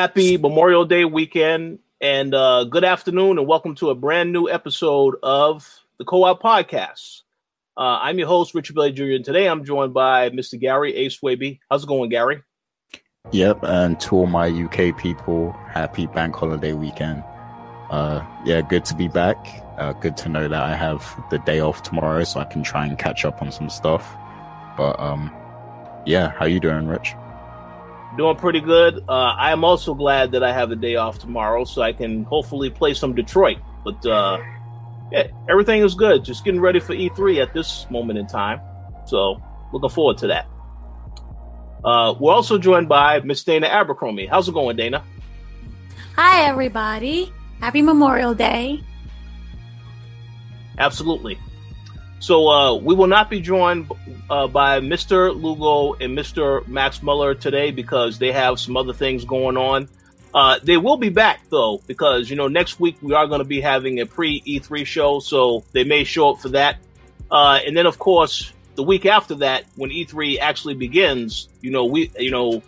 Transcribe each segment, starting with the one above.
Happy Memorial Day weekend and uh, good afternoon, and welcome to a brand new episode of the Co op Podcast. Uh, I'm your host, Richard Bailey Jr., and today I'm joined by Mr. Gary A. Swaby. How's it going, Gary? Yep, and to all my UK people, happy bank holiday weekend. Uh, yeah, good to be back. Uh, good to know that I have the day off tomorrow, so I can try and catch up on some stuff. But um, yeah, how you doing, Rich? Doing pretty good. Uh, I am also glad that I have the day off tomorrow, so I can hopefully play some Detroit. But uh, yeah, everything is good. Just getting ready for E3 at this moment in time. So looking forward to that. Uh, we're also joined by Miss Dana Abercrombie. How's it going, Dana? Hi, everybody. Happy Memorial Day. Absolutely. So uh, we will not be joined uh, by Mr. Lugo and Mr. Max Muller today because they have some other things going on. Uh, they will be back though because you know next week we are going to be having a pre E3 show, so they may show up for that. Uh, and then of course the week after that, when E3 actually begins, you know we you know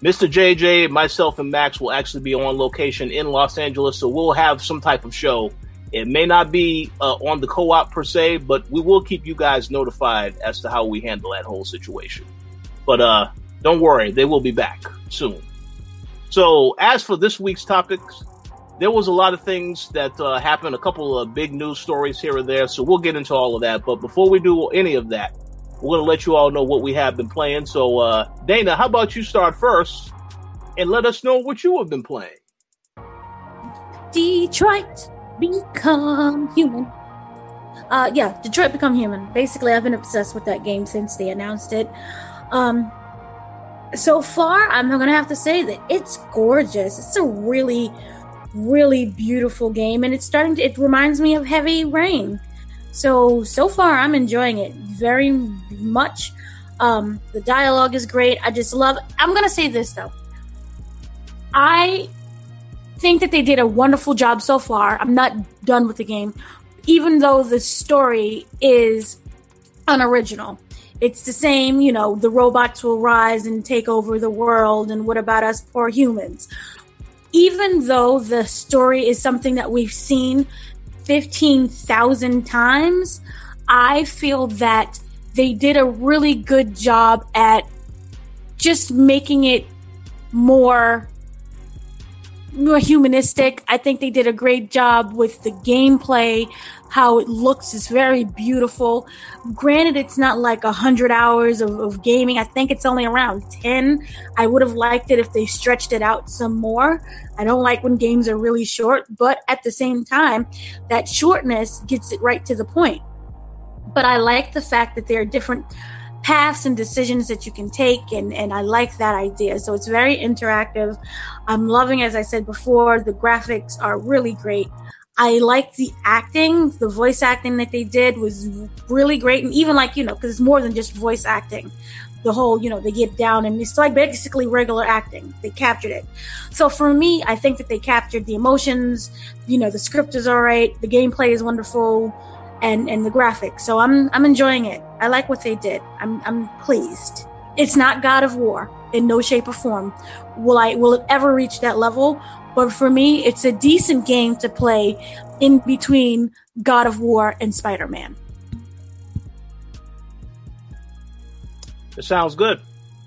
Mr. JJ, myself, and Max will actually be on location in Los Angeles, so we'll have some type of show it may not be uh, on the co-op per se, but we will keep you guys notified as to how we handle that whole situation. But uh, don't worry, they will be back soon. So as for this week's topics, there was a lot of things that uh, happened, a couple of big news stories here and there. So we'll get into all of that. But before we do any of that, we're going to let you all know what we have been playing. So uh, Dana, how about you start first and let us know what you have been playing? Detroit become human. Uh, yeah, Detroit Become Human. Basically, I've been obsessed with that game since they announced it. Um, so far, I'm gonna have to say that it's gorgeous. It's a really, really beautiful game, and it's starting to. It reminds me of Heavy Rain. So so far, I'm enjoying it very much. Um, the dialogue is great. I just love. I'm gonna say this though. I think that they did a wonderful job so far. I'm not done with the game, even though the story is unoriginal. It's the same, you know, the robots will rise and take over the world, and what about us poor humans? Even though the story is something that we've seen 15,000 times, I feel that they did a really good job at just making it more more humanistic. I think they did a great job with the gameplay. How it looks is very beautiful. Granted, it's not like a hundred hours of, of, gaming. I think it's only around 10. I would have liked it if they stretched it out some more. I don't like when games are really short, but at the same time, that shortness gets it right to the point. But I like the fact that there are different paths and decisions that you can take and, and I like that idea. So it's very interactive. I'm loving, as I said before, the graphics are really great. I like the acting, the voice acting that they did was really great. And even like, you know, because it's more than just voice acting. The whole, you know, they get down and it's like basically regular acting. They captured it. So for me, I think that they captured the emotions. You know, the script is all right. The gameplay is wonderful and and the graphics. So I'm I'm enjoying it. I like what they did. I'm I'm pleased. It's not God of War in no shape or form. Will I will it ever reach that level? But for me, it's a decent game to play in between God of War and Spider Man. It sounds good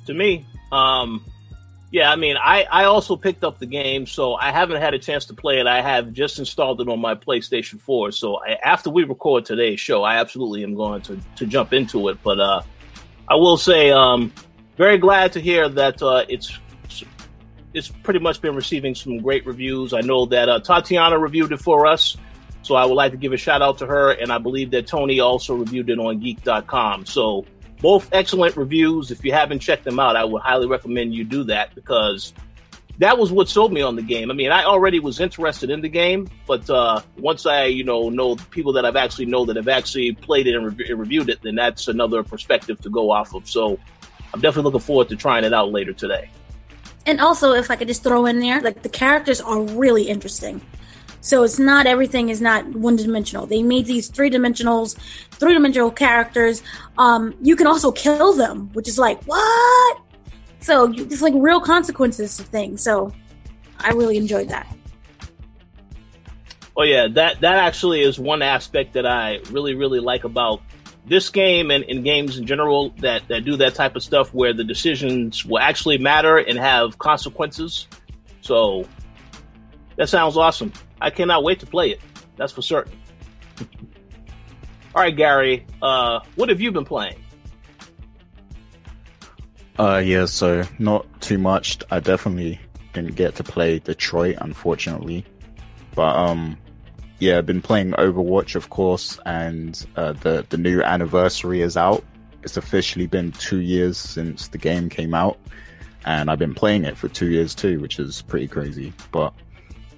to me. Um, yeah, I mean, I, I also picked up the game, so I haven't had a chance to play it. I have just installed it on my PlayStation 4. So I, after we record today's show, I absolutely am going to, to jump into it. But uh, I will say, um, very glad to hear that uh, it's it's pretty much been receiving some great reviews. I know that uh, Tatiana reviewed it for us, so I would like to give a shout out to her. And I believe that Tony also reviewed it on Geek.com. So both excellent reviews. If you haven't checked them out, I would highly recommend you do that because that was what sold me on the game. I mean, I already was interested in the game, but uh, once I, you know, know people that I've actually know that have actually played it and, re- and reviewed it, then that's another perspective to go off of. So I'm definitely looking forward to trying it out later today. And also, if I could just throw in there, like the characters are really interesting. So it's not everything is not one dimensional. They made these three dimensionals, three dimensional characters. Um, you can also kill them, which is like what? So it's like real consequences to things. So I really enjoyed that. Oh yeah, that that actually is one aspect that I really really like about this game and, and games in general that that do that type of stuff where the decisions will actually matter and have consequences. So that sounds awesome. I cannot wait to play it. That's for certain. All right, Gary, uh, what have you been playing? Uh, yeah, so not too much. I definitely didn't get to play Detroit, unfortunately. But, um, yeah, I've been playing Overwatch, of course, and, uh, the, the new anniversary is out. It's officially been two years since the game came out, and I've been playing it for two years too, which is pretty crazy. But,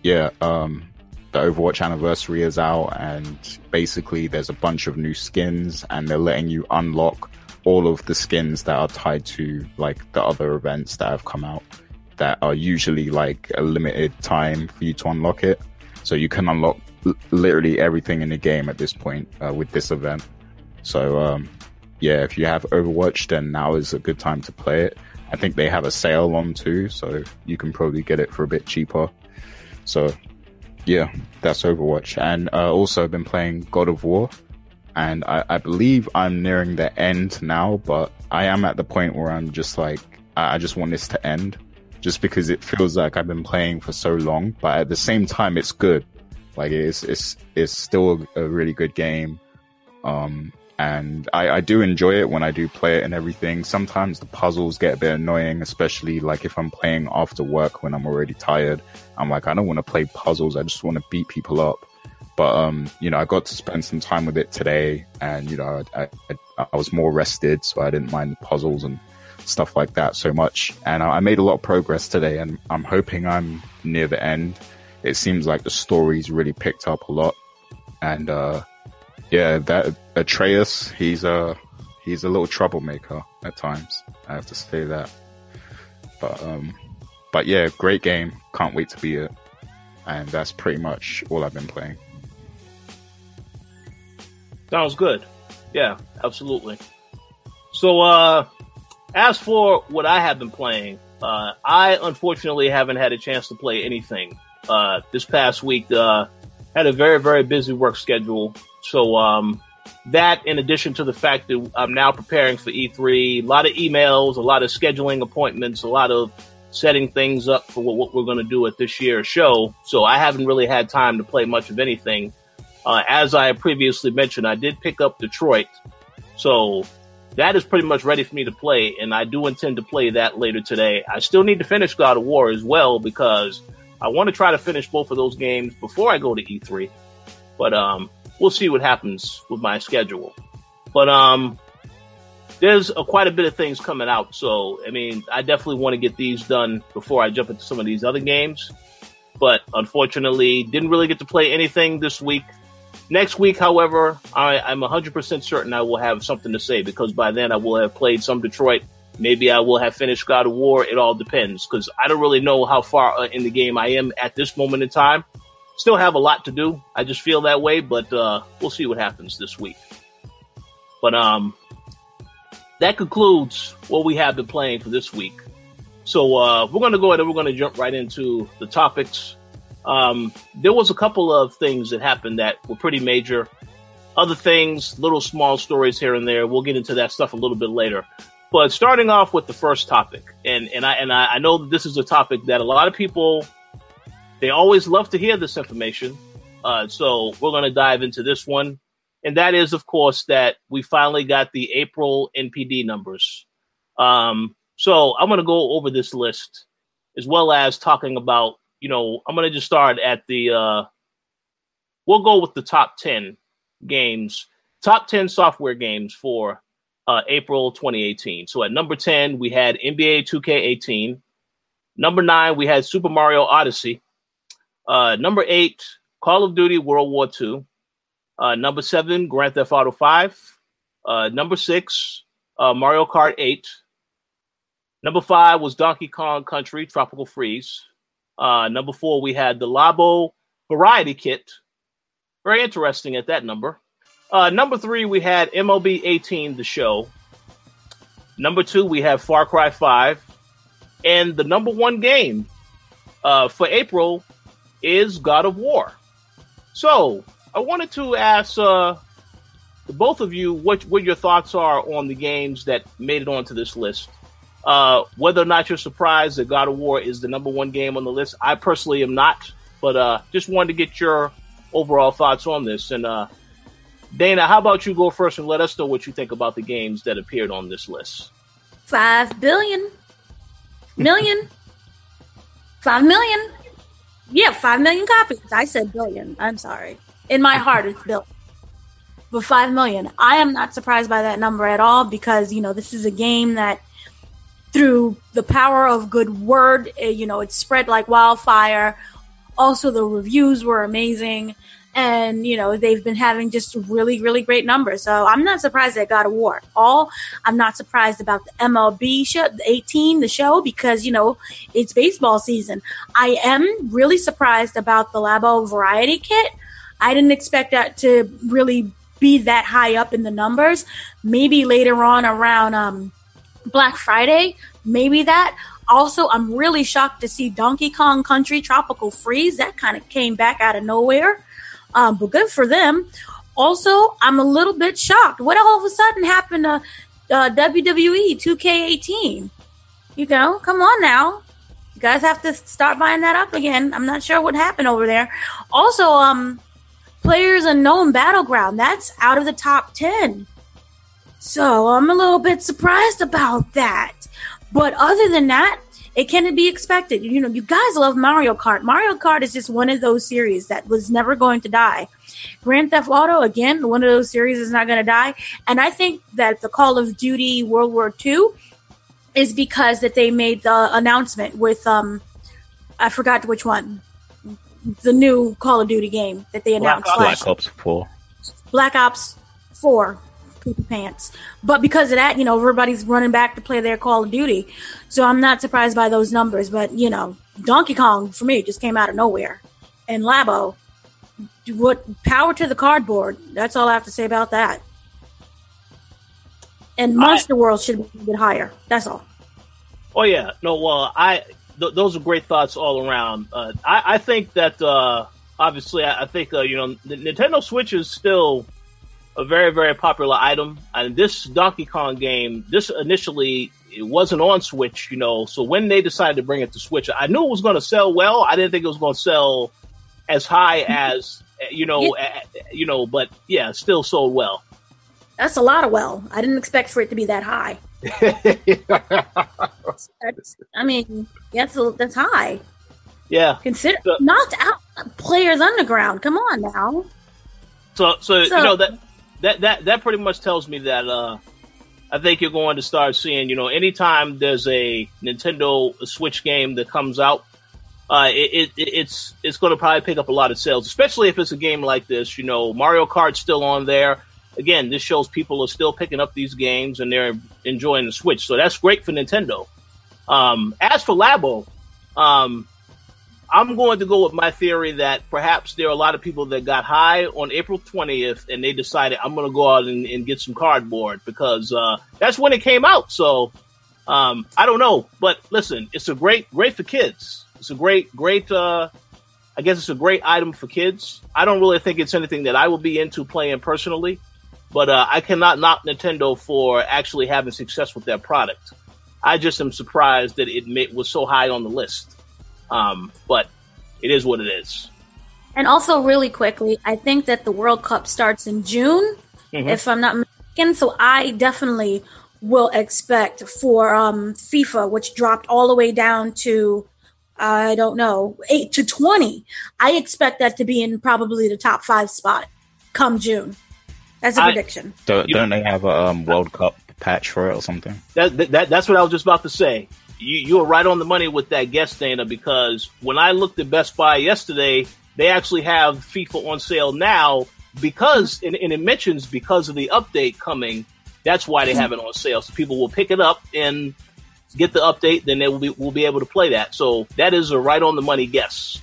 yeah, um, the Overwatch anniversary is out, and basically there's a bunch of new skins, and they're letting you unlock all of the skins that are tied to like the other events that have come out that are usually like a limited time for you to unlock it. So you can unlock l- literally everything in the game at this point uh, with this event. So um, yeah, if you have Overwatch, then now is a good time to play it. I think they have a sale on too, so you can probably get it for a bit cheaper. So yeah, that's Overwatch. And uh, also I've been playing God of War and I, I, believe I'm nearing the end now, but I am at the point where I'm just like, I just want this to end, just because it feels like I've been playing for so long. But at the same time, it's good. Like it's it's it's still a really good game, um, and I, I do enjoy it when I do play it and everything. Sometimes the puzzles get a bit annoying, especially like if I'm playing after work when I'm already tired. I'm like, I don't want to play puzzles. I just want to beat people up. But um, you know, I got to spend some time with it today, and you know, I, I, I was more rested, so I didn't mind the puzzles and stuff like that so much. And I, I made a lot of progress today, and I'm hoping I'm near the end. It seems like the story's really picked up a lot, and uh, yeah, that Atreus, he's a he's a little troublemaker at times. I have to say that. But um, but yeah, great game. Can't wait to beat it. And that's pretty much all I've been playing. Sounds good. Yeah, absolutely. So, uh, as for what I have been playing, uh, I unfortunately haven't had a chance to play anything. Uh, this past week, uh, had a very, very busy work schedule. So, um, that in addition to the fact that I'm now preparing for E3, a lot of emails, a lot of scheduling appointments, a lot of setting things up for what, what we're going to do at this year's show. So I haven't really had time to play much of anything. Uh, as I previously mentioned, I did pick up Detroit. So that is pretty much ready for me to play, and I do intend to play that later today. I still need to finish God of War as well because I want to try to finish both of those games before I go to E3. But um, we'll see what happens with my schedule. But um, there's a, quite a bit of things coming out, so I mean, I definitely want to get these done before I jump into some of these other games. But unfortunately, didn't really get to play anything this week Next week, however, I, I'm 100% certain I will have something to say because by then I will have played some Detroit. Maybe I will have finished God of War. It all depends because I don't really know how far uh, in the game I am at this moment in time. Still have a lot to do. I just feel that way, but uh, we'll see what happens this week. But um, that concludes what we have been playing for this week. So uh, we're going to go ahead and we're going to jump right into the topics um, there was a couple of things that happened that were pretty major. Other things, little small stories here and there. We'll get into that stuff a little bit later. But starting off with the first topic, and, and I and I, I know that this is a topic that a lot of people they always love to hear this information. Uh, so we're going to dive into this one, and that is, of course, that we finally got the April NPD numbers. Um, so I'm going to go over this list as well as talking about you know, I'm gonna just start at the. Uh, we'll go with the top ten games, top ten software games for uh, April 2018. So at number 10, we had NBA 2K18. Number nine, we had Super Mario Odyssey. Uh, number eight, Call of Duty World War II. Uh, number seven, Grand Theft Auto 5. Uh, number six, uh, Mario Kart 8. Number five was Donkey Kong Country Tropical Freeze. Uh, number four, we had the Labo Variety Kit. Very interesting at that number. Uh, number three, we had MLB 18, the show. Number two, we have Far Cry 5. And the number one game for April is God of War. So I wanted to ask uh, both of you what, what your thoughts are on the games that made it onto this list. Uh, whether or not you're surprised that God of War is the number one game on the list, I personally am not. But uh, just wanted to get your overall thoughts on this. And uh, Dana, how about you go first and let us know what you think about the games that appeared on this list? Five billion. Million. Five million. Yeah, five million copies. I said billion. I'm sorry. In my heart, it's billion. But five million. I am not surprised by that number at all because, you know, this is a game that through the power of good word, eh, you know, it spread like wildfire. Also, the reviews were amazing and you know they've been having just really really great numbers. So i'm not surprised they got a war. All i'm not surprised about the mlb show the 18 the show because you know it's baseball season. I am really surprised about the labo variety kit. I didn't expect that to really be that high up in the numbers. Maybe later on around um, black friday maybe that. Also, I'm really shocked to see Donkey Kong Country Tropical Freeze. That kind of came back out of nowhere. Um, but good for them. Also, I'm a little bit shocked. What all of a sudden happened to uh, WWE 2K18? You know, come on now. You guys have to start buying that up again. I'm not sure what happened over there. Also, um, Players Unknown Battleground, that's out of the top 10. So I'm a little bit surprised about that. But other than that, it can be expected. You know, you guys love Mario Kart. Mario Kart is just one of those series that was never going to die. Grand Theft Auto, again, one of those series is not going to die. And I think that the Call of Duty World War II is because that they made the announcement with, um, I forgot which one, the new Call of Duty game that they announced. Black, Black Ops 4. Black Ops 4 poopy pants. But because of that, you know, everybody's running back to play their Call of Duty. So I'm not surprised by those numbers. But, you know, Donkey Kong for me just came out of nowhere. And Labo, what power to the cardboard. That's all I have to say about that. And Monster I, World should be a bit higher. That's all. Oh yeah, no. Well, I th- those are great thoughts all around. Uh, I, I, think that uh, obviously, I, I think uh, you know, the Nintendo Switch is still a very very popular item. And this Donkey Kong game, this initially it wasn't on Switch, you know. So when they decided to bring it to Switch, I knew it was going to sell well. I didn't think it was going to sell as high as you know, yeah. you know. But yeah, still sold well. That's a lot of well. I didn't expect for it to be that high. that's, I mean, that's that's high. Yeah. Consider so, knocked out Players Underground. Come on now. So, so, so you know that that that that pretty much tells me that uh, I think you're going to start seeing, you know, anytime there's a Nintendo Switch game that comes out, uh, it, it, it's it's going to probably pick up a lot of sales, especially if it's a game like this. You know, Mario Kart's still on there. Again, this shows people are still picking up these games and they're enjoying the Switch, so that's great for Nintendo. Um, as for Labo, um, I'm going to go with my theory that perhaps there are a lot of people that got high on April 20th and they decided I'm going to go out and, and, get some cardboard because uh, that's when it came out. So um, I don't know, but listen, it's a great, great for kids. It's a great, great. Uh, I guess it's a great item for kids. I don't really think it's anything that I will be into playing personally, but uh, I cannot knock Nintendo for actually having success with their product. I just am surprised that it was so high on the list. Um, but it is what it is. And also, really quickly, I think that the World Cup starts in June, mm-hmm. if I'm not mistaken. So I definitely will expect for um, FIFA, which dropped all the way down to I don't know eight to twenty. I expect that to be in probably the top five spot come June. That's a I, prediction. Don't, don't they have a um, World Cup patch for it or something. That, that that's what I was just about to say. You you were right on the money with that guess, Dana, because when I looked at Best Buy yesterday, they actually have FIFA on sale now because and, and it mentions because of the update coming. That's why they have it on sale. So people will pick it up and get the update, then they will be will be able to play that. So that is a right on the money guess.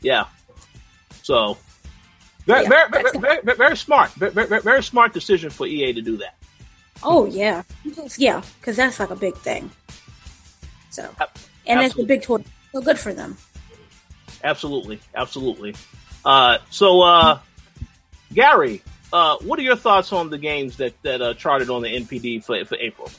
Yeah. So very, Yeah, very, very, very, very, smart. Very, very, very smart decision for EA to do that. Oh yeah, yeah, because that's like a big thing. So, and it's a big tournament. So good for them. Absolutely, absolutely. Uh, so, uh, Gary, uh, what are your thoughts on the games that that uh, charted on the NPD for for April?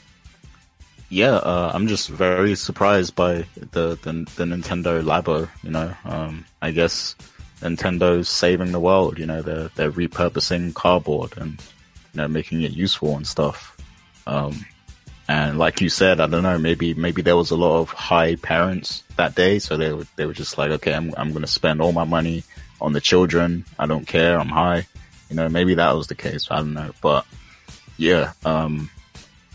Yeah, uh, I'm just very surprised by the, the the Nintendo Labo. You know, um, I guess Nintendo's saving the world. You know, they're they're repurposing cardboard and you know making it useful and stuff. Um, and like you said, I don't know, maybe maybe there was a lot of high parents that day, so they were they were just like, okay, I'm I'm gonna spend all my money on the children. I don't care. I'm high. You know, maybe that was the case. I don't know, but yeah, um,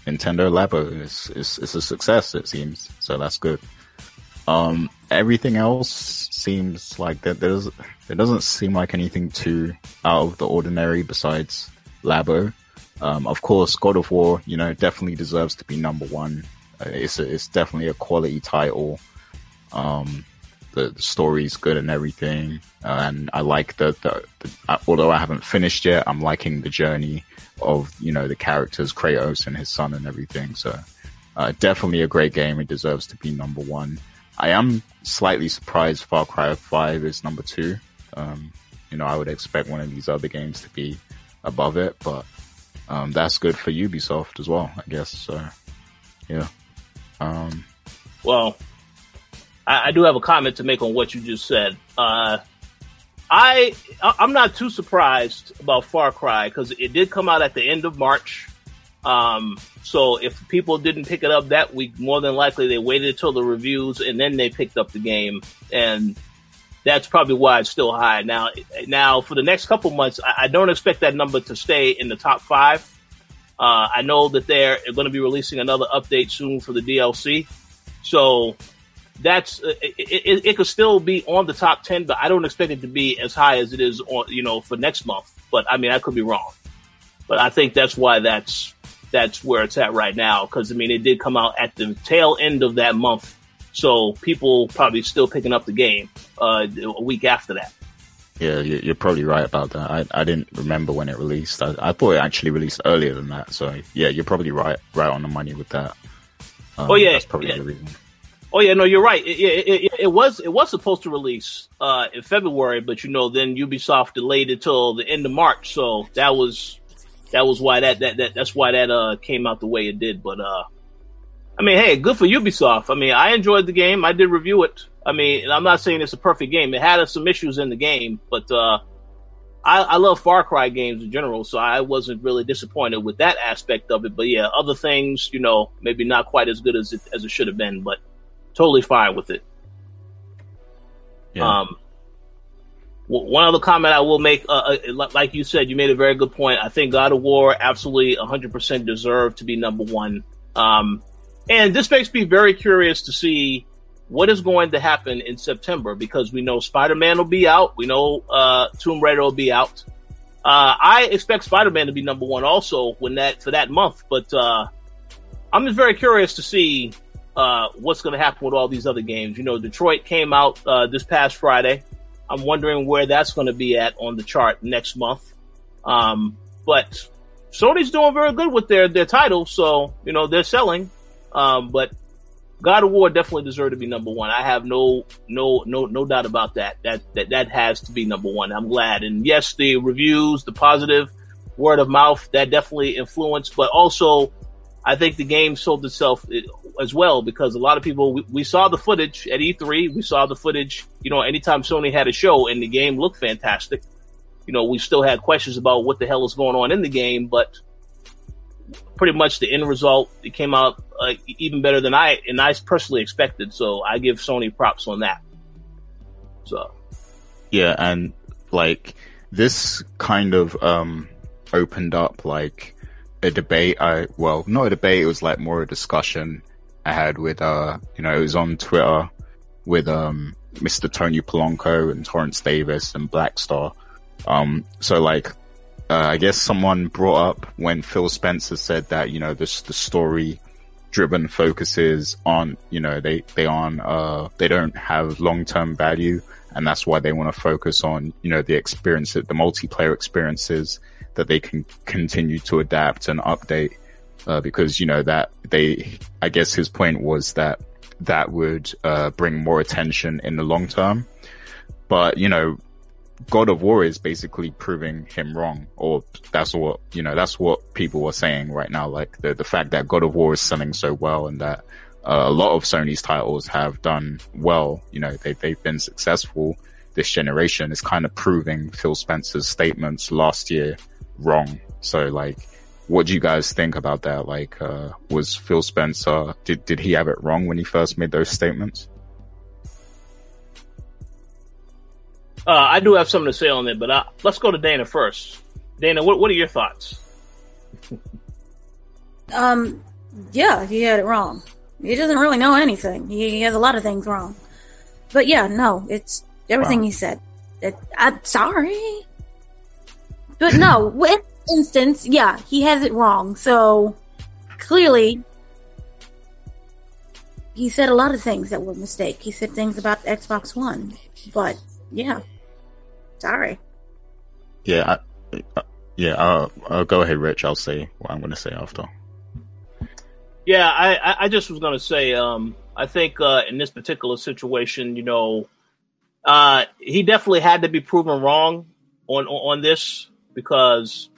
Nintendo Labo is, is is a success. It seems so. That's good. Um, everything else seems like that. There's there doesn't seem like anything too out of the ordinary besides Labo. Um, of course, God of War, you know, definitely deserves to be number one. Uh, it's a, it's definitely a quality title. Um, the, the story's good and everything, uh, and I like the, the, the uh, although I haven't finished yet, I'm liking the journey of you know the characters Kratos and his son and everything. So uh, definitely a great game. It deserves to be number one. I am slightly surprised Far Cry Five is number two. Um, you know, I would expect one of these other games to be above it, but um, that's good for Ubisoft as well, I guess. So yeah. Um, Well, I, I do have a comment to make on what you just said. Uh, I I'm not too surprised about Far Cry because it did come out at the end of March. Um, so if people didn't pick it up that week, more than likely they waited until the reviews and then they picked up the game, and that's probably why it's still high now. Now for the next couple months, I, I don't expect that number to stay in the top five. Uh, I know that they're going to be releasing another update soon for the DLC, so that's uh, it, it, it could still be on the top 10 but i don't expect it to be as high as it is on you know for next month but i mean i could be wrong but i think that's why that's that's where it's at right now because i mean it did come out at the tail end of that month so people probably still picking up the game uh, a week after that yeah, you- you're probably right about that. I, I didn't remember when it released. I, I thought it actually released earlier than that. So yeah, you're probably right, right on the money with that. Um, Oh, yeah, that's probably yeah. the reason. Oh yeah, no, you're right. It, it, it, it was it was supposed to release uh, in February, but you know, then Ubisoft delayed it till the end of March, so that was that was why that that, that that's why that uh, came out the way it did. But uh, I mean, hey, good for Ubisoft. I mean, I enjoyed the game. I did review it. I mean, I'm not saying it's a perfect game. It had uh, some issues in the game, but uh, I, I love Far Cry games in general, so I wasn't really disappointed with that aspect of it. But yeah, other things, you know, maybe not quite as good as it as it should have been, but totally fine with it. Yeah. Um, w- one other comment I will make, uh, uh, like you said, you made a very good point. I think God of War absolutely 100% deserved to be number one. Um, and this makes me very curious to see what is going to happen in September because we know Spider-Man will be out. We know, uh, Tomb Raider will be out. Uh, I expect Spider-Man to be number one also when that, for that month, but, uh, I'm just very curious to see, uh, what's going to happen with all these other games. You know, Detroit came out, uh, this past Friday. I'm wondering where that's going to be at on the chart next month. Um, but Sony's doing very good with their, their titles. So, you know, they're selling. Um, but God of War definitely deserved to be number one. I have no, no, no, no doubt about that. That, that, that has to be number one. I'm glad. And yes, the reviews, the positive word of mouth, that definitely influenced, but also I think the game sold itself as well because a lot of people, we, we saw the footage at E3. We saw the footage, you know, anytime Sony had a show and the game looked fantastic. You know, we still had questions about what the hell is going on in the game, but pretty much the end result, it came out uh, even better than I, and I personally expected. So I give Sony props on that. So, Yeah, and like this kind of um opened up like a debate. I well, not a debate. It was like more a discussion I had with uh, you know, it was on Twitter with um Mr. Tony Polanco and Torrance Davis and Blackstar. Um, so like, uh, I guess someone brought up when Phil Spencer said that you know this the story driven focuses on you know they they aren't uh they don't have long term value and that's why they want to focus on you know the experience the multiplayer experiences that they can continue to adapt and update uh, because you know that they I guess his point was that that would uh, bring more attention in the long term. But you know God of War is basically proving him wrong, or that's what you know. That's what people are saying right now. Like the the fact that God of War is selling so well, and that uh, a lot of Sony's titles have done well. You know, they they've been successful this generation is kind of proving Phil Spencer's statements last year wrong. So like, what do you guys think about that? Like, uh, was Phil Spencer, did, did he have it wrong when he first made those statements? Uh, I do have something to say on that, but uh, let's go to Dana first. Dana, what, what are your thoughts? um, yeah, he had it wrong. He doesn't really know anything. He, he has a lot of things wrong. But yeah, no, it's everything wow. he said. It, I'm sorry. But no, With instance, yeah, he has it wrong. So clearly, he said a lot of things that were a mistake. He said things about Xbox One, but yeah. Sorry. Yeah, I, uh, yeah. I'll, I'll go ahead, Rich. I'll say what I'm going to say after. Yeah, I, I just was going to say, um, I think uh, in this particular situation, you know, uh, he definitely had to be proven wrong on on this because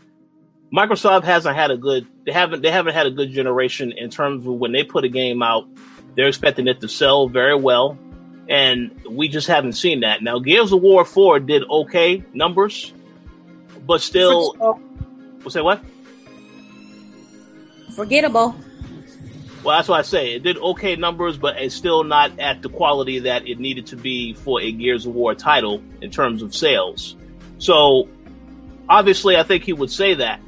Microsoft hasn't had a good they haven't they haven't had a good generation in terms of when they put a game out, they're expecting it to sell very well and we just haven't seen that. Now, Gears of War Four did okay numbers, but still, we'll say what? Forgettable. Well, that's what I say. It did okay numbers, but it's still not at the quality that it needed to be for a Gears of War title in terms of sales. So, obviously, I think he would say that.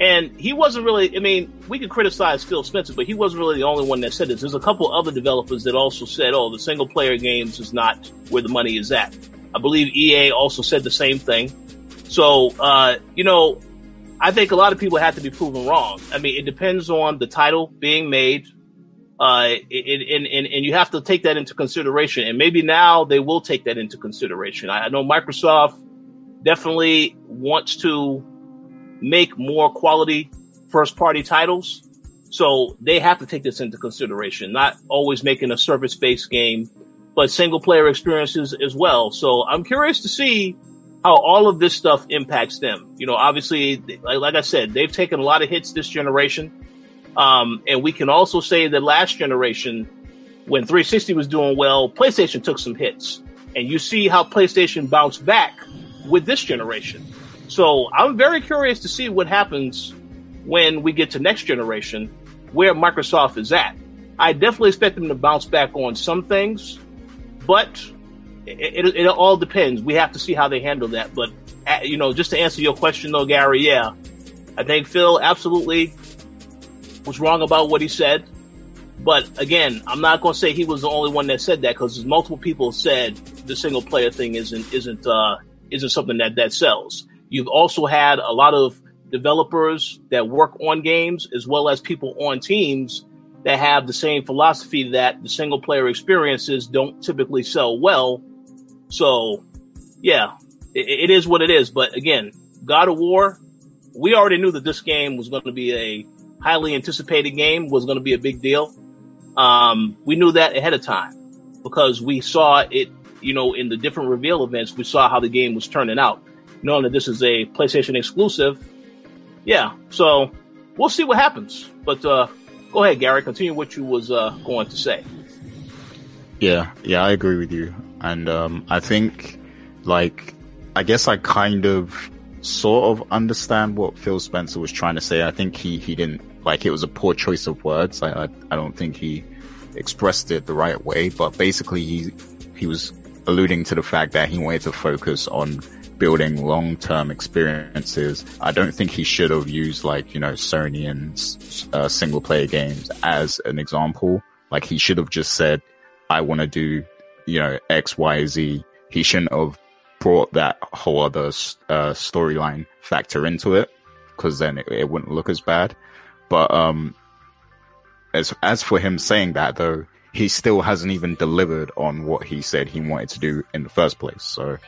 And he wasn't really, I mean, we could criticize Phil Spencer, but he wasn't really the only one that said this. There's a couple other developers that also said, oh, the single player games is not where the money is at. I believe EA also said the same thing. So, uh, you know, I think a lot of people have to be proven wrong. I mean, it depends on the title being made. Uh, and, and, and you have to take that into consideration. And maybe now they will take that into consideration. I know Microsoft definitely wants to make more quality first party titles. So they have to take this into consideration, not always making a service based game, but single player experiences as well. So I'm curious to see how all of this stuff impacts them. You know, obviously, like, I said, they've taken a lot of hits this generation. Um, and we can also say that last generation, when 360 was doing well, PlayStation took some hits. And you see how PlayStation bounced back with this generation. So I'm very curious to see what happens when we get to next generation, where Microsoft is at. I definitely expect them to bounce back on some things, but it, it, it all depends. We have to see how they handle that. But uh, you know, just to answer your question though, Gary, yeah, I think Phil absolutely was wrong about what he said. But again, I'm not going to say he was the only one that said that because multiple people said the single player thing isn't isn't uh, isn't something that that sells. You've also had a lot of developers that work on games as well as people on teams that have the same philosophy that the single player experiences don't typically sell well. So, yeah, it, it is what it is. But again, God of War, we already knew that this game was going to be a highly anticipated game, was going to be a big deal. Um, we knew that ahead of time because we saw it, you know, in the different reveal events, we saw how the game was turning out knowing that this is a PlayStation exclusive. Yeah, so we'll see what happens. But uh, go ahead, Gary. Continue what you was uh, going to say. Yeah, yeah, I agree with you, and um, I think, like, I guess I kind of sort of understand what Phil Spencer was trying to say. I think he he didn't like it was a poor choice of words. I I, I don't think he expressed it the right way, but basically he he was alluding to the fact that he wanted to focus on building long term experiences. I don't think he should have used like, you know, Sony and uh, single player games as an example. Like he should have just said, I want to do, you know, X, Y, Z. He shouldn't have brought that whole other uh, storyline factor into it because then it, it wouldn't look as bad. But, um, as, as for him saying that though, he still hasn't even delivered on what he said he wanted to do in the first place. So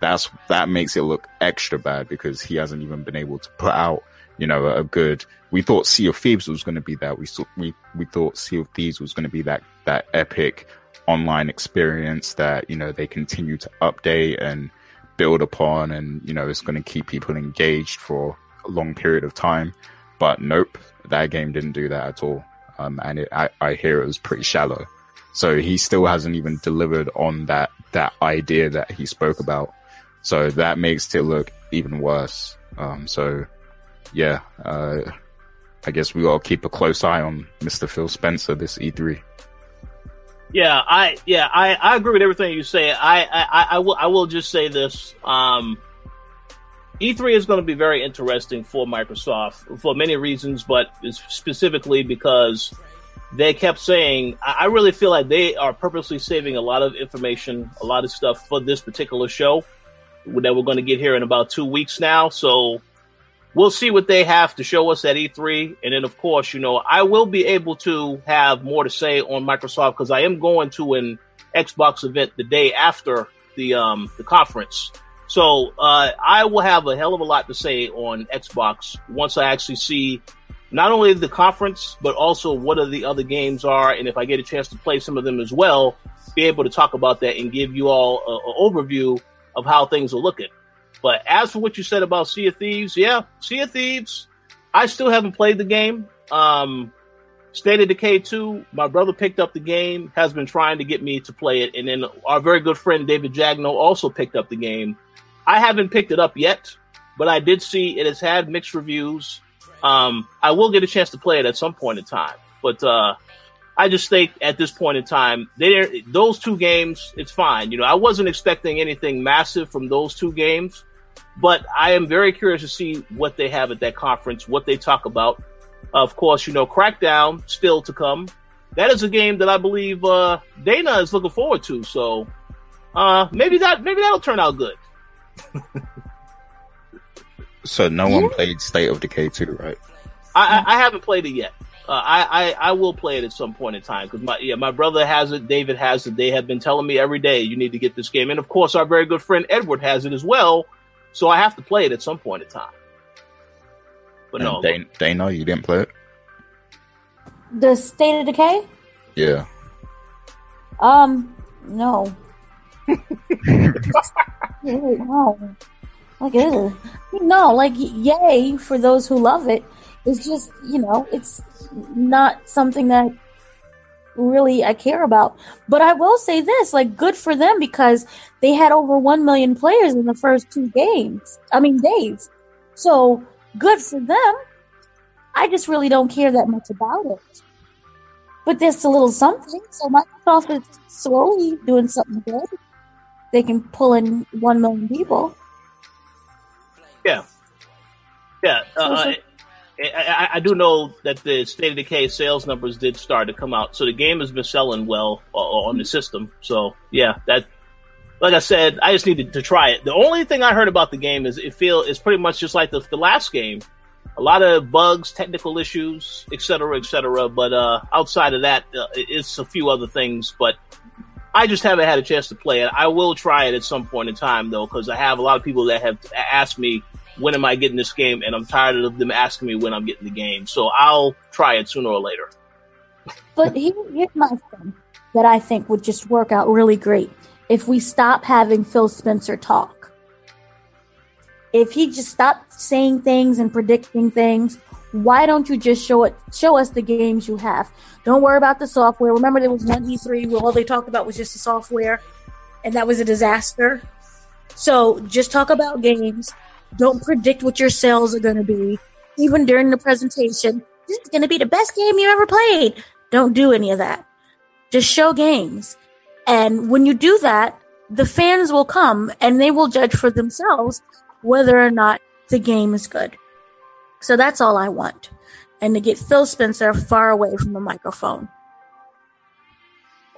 that's, that makes it look extra bad because he hasn't even been able to put out, you know, a good, we thought Sea of Thieves was going to be that. We saw, we, we thought Sea of Thieves was going to be that, that epic online experience that, you know, they continue to update and build upon and, you know, it's going to keep people engaged for a long period of time. But nope, that game didn't do that at all. Um, and it, I, I hear it was pretty shallow. So he still hasn't even delivered on that, that idea that he spoke about. So that makes it look even worse. Um, so yeah, uh, I guess we gotta keep a close eye on Mr. Phil Spencer this E3. Yeah, I yeah I, I agree with everything you say. I I, I will I will just say this. Um, E3 is going to be very interesting for Microsoft for many reasons, but specifically because they kept saying, I really feel like they are purposely saving a lot of information, a lot of stuff for this particular show that we're going to get here in about two weeks now. So we'll see what they have to show us at E3. And then, of course, you know, I will be able to have more to say on Microsoft because I am going to an Xbox event the day after the, um, the conference. So uh, I will have a hell of a lot to say on Xbox once I actually see not only the conference but also what are the other games are, and if I get a chance to play some of them as well, be able to talk about that and give you all an overview of how things are looking. But as for what you said about Sea of Thieves, yeah, Sea of Thieves, I still haven't played the game. Um, State of Decay 2, my brother picked up the game, has been trying to get me to play it, and then our very good friend David Jagno also picked up the game I haven't picked it up yet, but I did see it has had mixed reviews. Um, I will get a chance to play it at some point in time, but uh, I just think at this point in time, they those two games, it's fine. You know, I wasn't expecting anything massive from those two games, but I am very curious to see what they have at that conference, what they talk about. Of course, you know, Crackdown still to come. That is a game that I believe uh, Dana is looking forward to. So uh, maybe that maybe that'll turn out good so no one played State of Decay 2, right? I, I, haven't played it yet. Uh, I, I, I will play it at some point in time because my yeah my brother has it, David has it. They have been telling me every day you need to get this game, and of course our very good friend Edward has it as well. So I have to play it at some point in time. But and no, they they know you didn't play it. The State of Decay. Yeah. Um. No. no. Like, ugh. no, like, yay for those who love it. It's just, you know, it's not something that really I care about. But I will say this, like, good for them because they had over 1 million players in the first two games. I mean, days. So, good for them. I just really don't care that much about it. But there's a little something. So Microsoft is slowly doing something good they can pull in one million people. Yeah, yeah. Uh, I, I, I, do know that the State of Decay sales numbers did start to come out, so the game has been selling well uh, on the system. So yeah, that. Like I said, I just needed to try it. The only thing I heard about the game is it feel is pretty much just like the, the last game. A lot of bugs, technical issues, etc., etc. But uh, outside of that, uh, it's a few other things. But I just haven't had a chance to play it. I will try it at some point in time though, because I have a lot of people that have asked me when am I getting this game, and I'm tired of them asking me when I'm getting the game. So I'll try it sooner or later. but here, here's my thing that I think would just work out really great if we stop having Phil Spencer talk. If he just stopped saying things and predicting things, why don't you just show it show us the games you have don't worry about the software. Remember, there was one E3 where all they talked about was just the software, and that was a disaster. So just talk about games. Don't predict what your sales are going to be. Even during the presentation, this is going to be the best game you ever played. Don't do any of that. Just show games. And when you do that, the fans will come and they will judge for themselves whether or not the game is good. So that's all I want. And to get Phil Spencer far away from the microphone.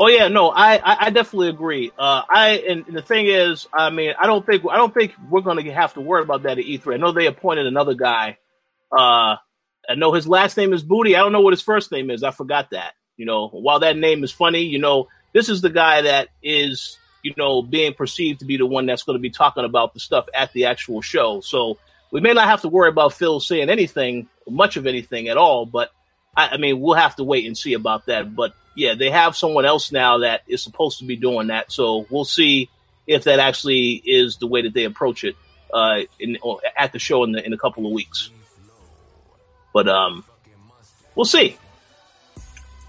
Oh yeah, no, I I, I definitely agree. Uh, I and, and the thing is, I mean, I don't think I don't think we're going to have to worry about that at E3. I know they appointed another guy. Uh, I know his last name is Booty. I don't know what his first name is. I forgot that. You know, while that name is funny, you know, this is the guy that is you know being perceived to be the one that's going to be talking about the stuff at the actual show. So we may not have to worry about Phil saying anything, much of anything at all. But I, I mean, we'll have to wait and see about that. But yeah, they have someone else now that is supposed to be doing that. So we'll see if that actually is the way that they approach it uh, in, at the show in, the, in a couple of weeks. But um, we'll see.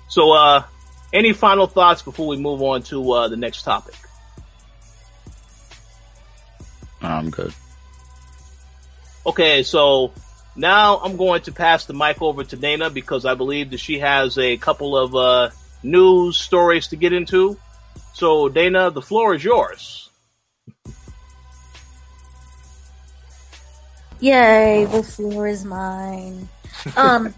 So, uh, any final thoughts before we move on to uh, the next topic? I'm good. Okay, so now I'm going to pass the mic over to Dana because I believe that she has a couple of uh, news stories to get into. So, Dana, the floor is yours. Yay, the floor is mine. Um,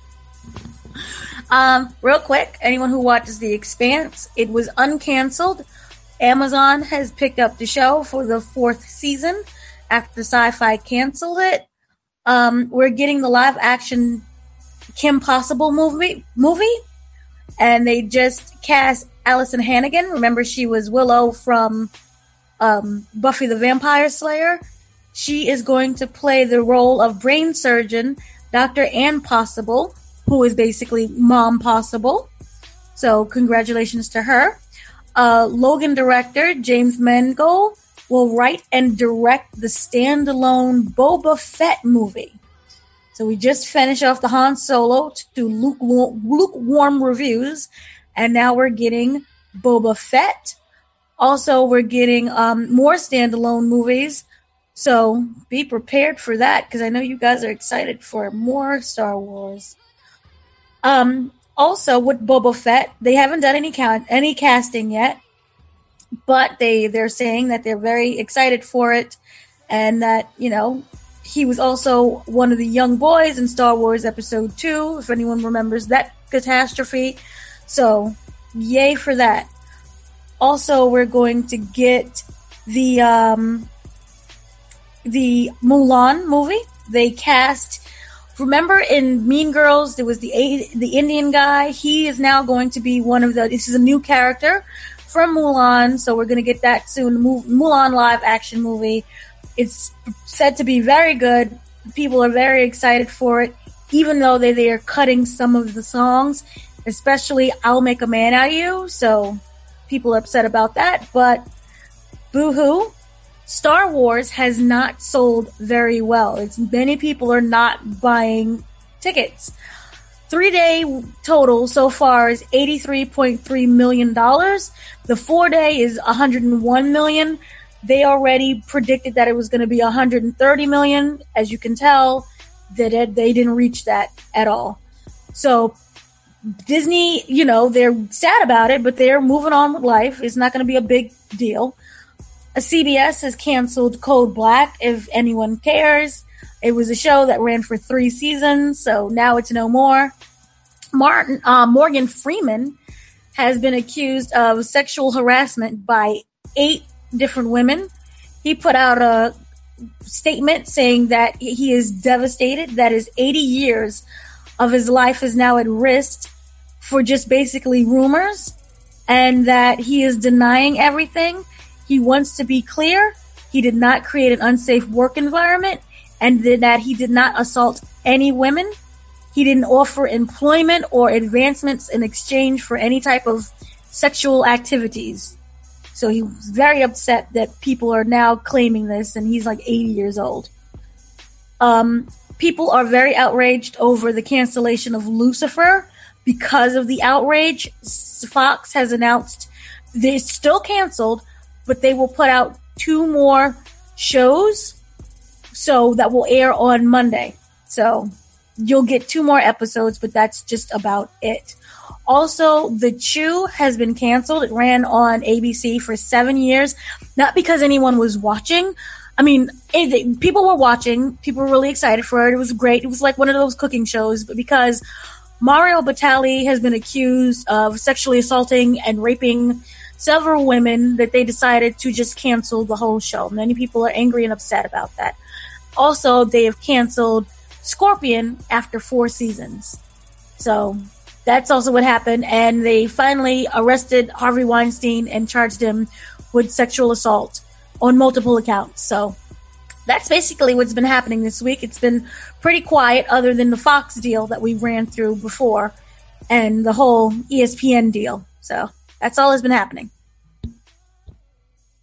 um, real quick, anyone who watches The Expanse, it was uncanceled. Amazon has picked up the show for the fourth season after Syfy canceled it. Um, we're getting the live action Kim Possible movie movie and they just cast Alyson Hannigan. Remember, she was Willow from um, Buffy the Vampire Slayer. She is going to play the role of brain surgeon Dr. Ann Possible, who is basically Mom Possible. So, congratulations to her. Uh, Logan director James Mangold will write and direct the standalone Boba Fett movie. So we just finished off the Han Solo to lukewarm, lukewarm reviews, and now we're getting Boba Fett. Also, we're getting um, more standalone movies. So be prepared for that because I know you guys are excited for more Star Wars. Um, also, with Boba Fett, they haven't done any count, any casting yet, but they they're saying that they're very excited for it, and that you know he was also one of the young boys in Star Wars Episode 2, if anyone remembers that catastrophe. So, yay for that. Also, we're going to get the, um, the Mulan movie. They cast, remember in Mean Girls, there was the, the Indian guy. He is now going to be one of the, this is a new character from Mulan, so we're going to get that soon. Mulan live action movie it's said to be very good. People are very excited for it, even though they, they are cutting some of the songs, especially I'll Make a Man Out of You. So people are upset about that, but boo-hoo. Star Wars has not sold very well. It's many people are not buying tickets. Three day total so far is $83.3 million. The four day is 101 million they already predicted that it was going to be 130 million. As you can tell, that it, they didn't reach that at all. So Disney, you know, they're sad about it, but they're moving on with life. It's not going to be a big deal. A CBS has canceled Code Black. If anyone cares, it was a show that ran for three seasons, so now it's no more. Martin uh, Morgan Freeman has been accused of sexual harassment by eight different women. He put out a statement saying that he is devastated, that his 80 years of his life is now at risk for just basically rumors, and that he is denying everything. He wants to be clear. He did not create an unsafe work environment, and that he did not assault any women. He didn't offer employment or advancements in exchange for any type of sexual activities. So he was very upset that people are now claiming this, and he's like 80 years old. Um, people are very outraged over the cancellation of Lucifer because of the outrage. Fox has announced they're still canceled, but they will put out two more shows, so that will air on Monday. So you'll get two more episodes, but that's just about it. Also, The Chew has been canceled. It ran on ABC for seven years, not because anyone was watching. I mean, it, people were watching. People were really excited for it. It was great. It was like one of those cooking shows, but because Mario Batali has been accused of sexually assaulting and raping several women that they decided to just cancel the whole show. Many people are angry and upset about that. Also, they have canceled Scorpion after four seasons. So that's also what happened. And they finally arrested Harvey Weinstein and charged him with sexual assault on multiple accounts. So that's basically what's been happening this week. It's been pretty quiet other than the Fox deal that we ran through before and the whole ESPN deal. So that's all that's been happening.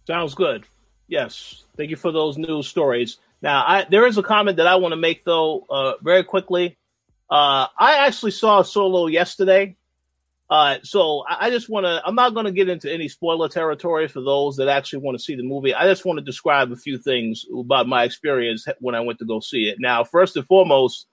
Sounds good. Yes. Thank you for those news stories. Now, I, there is a comment that I want to make, though, uh, very quickly. Uh, I actually saw Solo yesterday. Uh, so I, just want to, I'm not going to get into any spoiler territory for those that actually want to see the movie. I just want to describe a few things about my experience when I went to go see it. Now, first and foremost,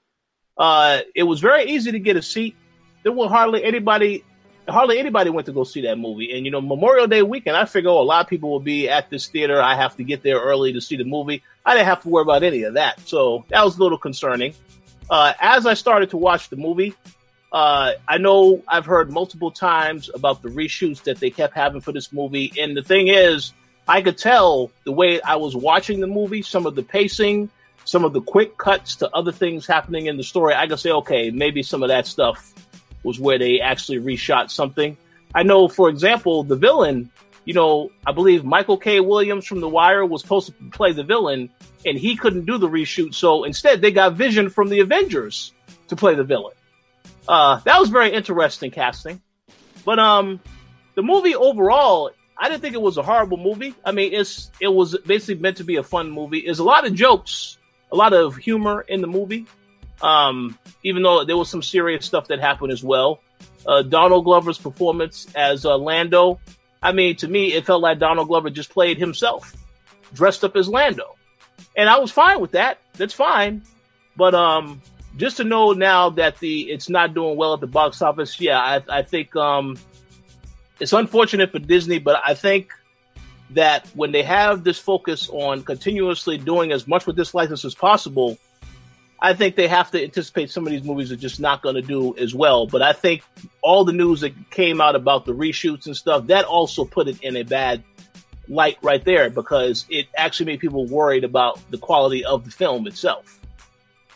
uh, it was very easy to get a seat. There were hardly anybody hardly anybody went to go see that movie. And you know, Memorial Day weekend, I figure oh, a lot of people will be at this theater. I have to get there early to see the movie. I didn't have to worry about any of that, so that was a little concerning. Uh, as I started to watch the movie, uh, I know I've heard multiple times about the reshoots that they kept having for this movie, and the thing is, I could tell the way I was watching the movie, some of the pacing, some of the quick cuts to other things happening in the story. I could say, okay, maybe some of that stuff was where they actually reshot something. I know, for example, the villain, you know, I believe Michael K. Williams from The Wire was supposed to play the villain and he couldn't do the reshoot. So instead they got Vision from the Avengers to play the villain. Uh, that was very interesting casting. But, um, the movie overall, I didn't think it was a horrible movie. I mean, it's, it was basically meant to be a fun movie. There's a lot of jokes, a lot of humor in the movie. Um, even though there was some serious stuff that happened as well. Uh, Donald Glover's performance as uh, Lando, I mean, to me, it felt like Donald Glover just played himself, dressed up as Lando, and I was fine with that. That's fine, but um, just to know now that the it's not doing well at the box office, yeah, I, I think um, it's unfortunate for Disney, but I think that when they have this focus on continuously doing as much with this license as possible, I think they have to anticipate some of these movies are just not going to do as well. But I think all the news that came out about the reshoots and stuff that also put it in a bad light right there because it actually made people worried about the quality of the film itself.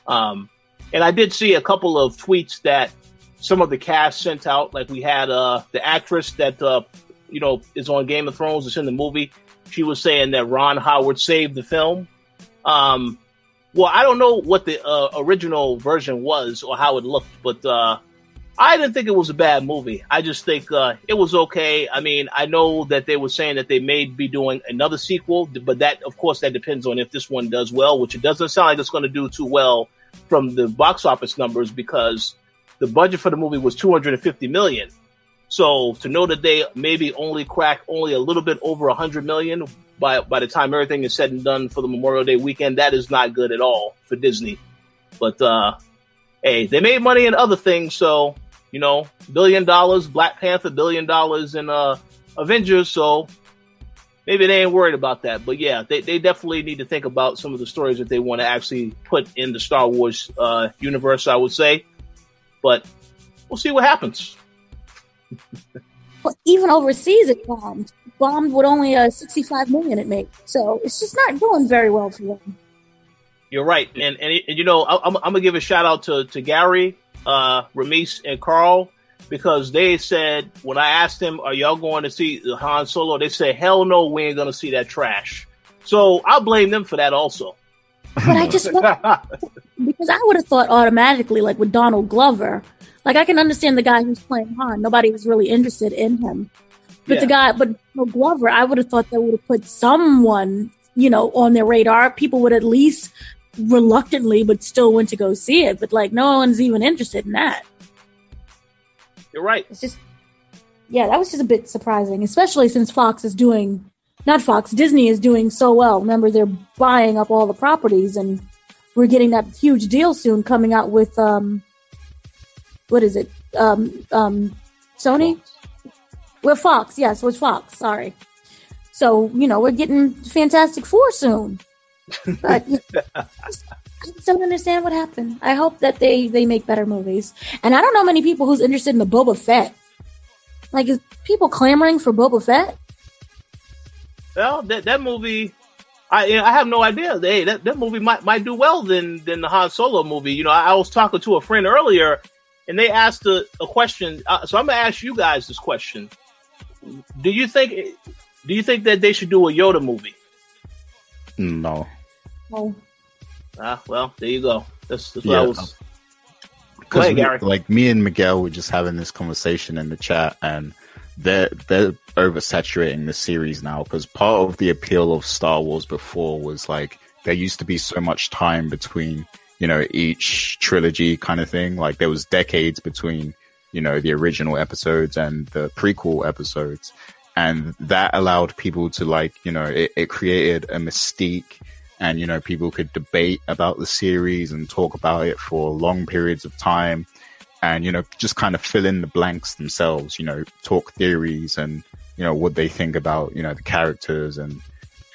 Um, and I did see a couple of tweets that some of the cast sent out, like we had uh, the actress that uh, you know is on Game of Thrones, is in the movie. She was saying that Ron Howard saved the film. Um, well, I don't know what the uh, original version was or how it looked, but uh, I didn't think it was a bad movie. I just think uh, it was okay. I mean, I know that they were saying that they may be doing another sequel, but that, of course, that depends on if this one does well, which it doesn't sound like it's going to do too well from the box office numbers because the budget for the movie was 250 million. So to know that they maybe only crack only a little bit over 100 million by by the time everything is said and done for the Memorial Day weekend, that is not good at all for Disney. But uh, hey, they made money in other things, so you know, billion dollars, Black Panther, billion dollars in uh, Avengers, so maybe they ain't worried about that. But yeah, they, they definitely need to think about some of the stories that they want to actually put in the Star Wars uh, universe, I would say. But we'll see what happens. Well, even overseas, it bombed bombed with only a 65 million it made. So it's just not doing very well for them. You're right, and and, and you know I, am gonna give a shout out to to Gary, uh, Ramis, and Carl because they said when I asked them, "Are y'all going to see Han Solo?" They said, "Hell no, we ain't gonna see that trash." So I'll blame them for that also. But I just because I would have thought automatically, like with Donald Glover, like I can understand the guy who's playing Han. Nobody was really interested in him. But yeah. the guy, but Glover, I would have thought they would have put someone, you know, on their radar. People would at least reluctantly, but still went to go see it. But like, no one's even interested in that. You're right. It's just, yeah, that was just a bit surprising, especially since Fox is doing, not Fox, Disney is doing so well. Remember, they're buying up all the properties and we're getting that huge deal soon coming out with um, what is it? Um, um, Sony with Fox. Yes, with Fox. Sorry. So you know we're getting Fantastic Four soon. But I just don't understand what happened. I hope that they they make better movies. And I don't know many people who's interested in the Boba Fett. Like, is people clamoring for Boba Fett? Well, that that movie, I I have no idea. Hey, that, that movie might might do well than than the Han Solo movie. You know, I, I was talking to a friend earlier, and they asked a, a question. Uh, so I'm gonna ask you guys this question: Do you think do you think that they should do a Yoda movie? No. Oh, Ah, well, there you go. That's, that's what Yeah. I was. Because like me and Miguel were just having this conversation in the chat, and they're they're oversaturating the series now. Because part of the appeal of Star Wars before was like there used to be so much time between you know each trilogy kind of thing. Like there was decades between you know the original episodes and the prequel episodes, and that allowed people to like you know it, it created a mystique and you know people could debate about the series and talk about it for long periods of time and you know just kind of fill in the blanks themselves you know talk theories and you know what they think about you know the characters and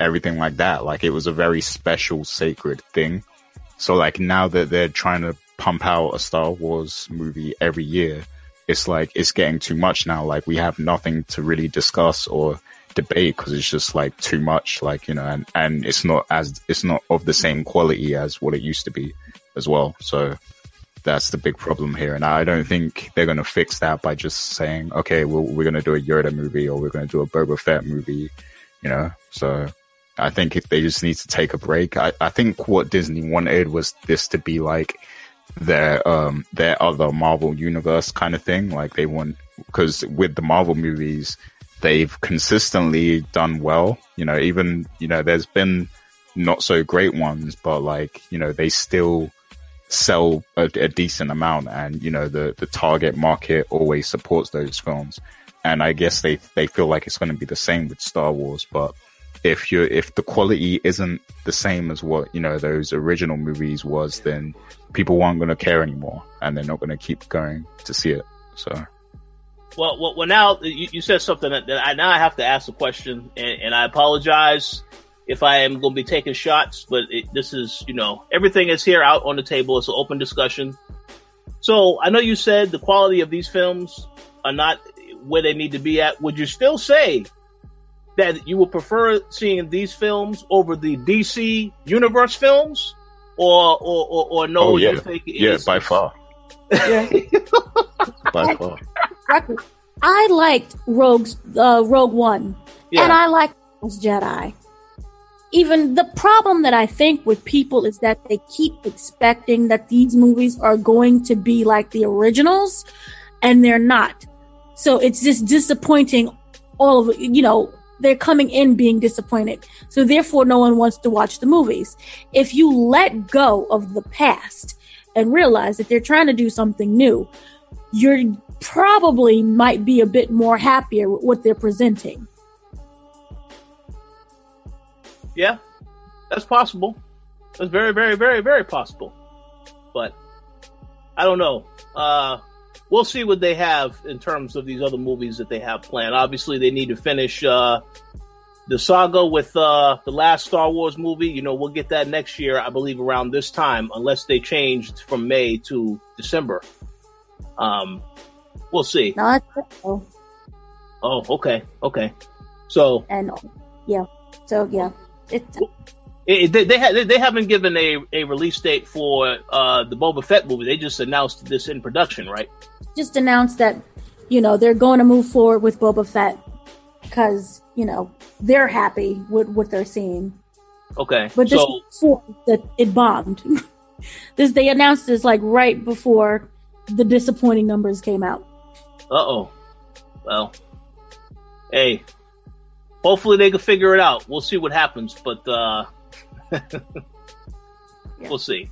everything like that. Like it was a very special sacred thing so like now that they're trying to pump out a star wars movie every year it's like it's getting too much now. Like we have nothing to really discuss or debate because it's just like too much like you know and and it's not as it's not of the same quality as what it used to be as well. So that's the big problem here. And i don't think they're going to fix that by just saying okay well, we're going to do a yoda movie or we're going to do a boba fett movie you know? So i think if they just need to take a break i, I think what disney wanted was this to be like their um their other marvel universe kind of thing like they want because with the marvel movies they've consistently done well. You know, even, you know, there's been not so great ones, but like, you know, they still sell a, a decent amount and, you know, the, the target market always supports those films. And I guess they, they feel like it's going to be the same with Star Wars, but if you if the quality isn't the same as what, you know, those original movies was, then people aren't going to care anymore and they're not going to keep going to see it. So. Well, well, well now you, you said something that, that I now I have to ask a question, and, and I apologize if I am going to be taking shots, but it, this is, you know, everything is here out on the table. It's an open discussion. So I know you said the quality of these films are not where they need to be at. Would you still say that you would prefer seeing these films over the DC Universe films, or or or, or no? Oh, yeah. You think Yeah, it's- by far. Yeah. by far. I liked Rogue's uh, Rogue One, Yeah. and I liked Last Jedi. Even the problem that I think with people is that they keep expecting that these movies are going to be like the originals, and they're not. So it's just disappointing. All of it, you know, they're coming in being disappointed. So therefore, no one wants to watch the movies. If you let go of the past and realize that they're trying to do something new, you're probably might be a bit more happier with what they're presenting. Yeah, that's possible. That's very, very, very, very possible. But I don't know. Uh, we'll see what they have in terms of these other movies that they have planned. Obviously, they need to finish uh, the saga with uh, the last Star Wars movie. You know, we'll get that next year, I believe, around this time, unless they changed from May to December. Um, we'll see. Not so, Oh, okay, okay. So and yeah, so yeah, it's It, they they, ha- they they haven't given a, a release date for uh, the Boba Fett movie. They just announced this in production, right? Just announced that you know they're going to move forward with Boba Fett because you know they're happy with what they're seeing. Okay. But this so before that it bombed. this they announced this like right before the disappointing numbers came out. uh oh. Well, hey. Hopefully they can figure it out. We'll see what happens, but uh, we'll see.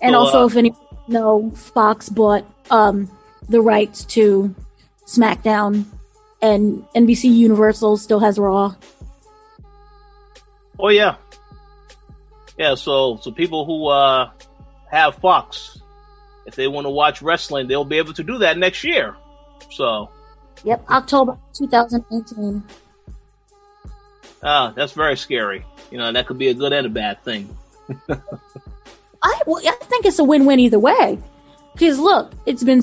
And So, also, uh, if any know, Fox bought um, the rights to SmackDown, and NBC Universal still has Raw. Oh yeah. Yeah, so so people who uh, have Fox, if they want to watch wrestling, they'll be able to do that next year. So, Yep, October 2018. uh, that's very scary. You know, that could be a good and a bad thing. I well, I think it's a win-win either way. Because look, it's been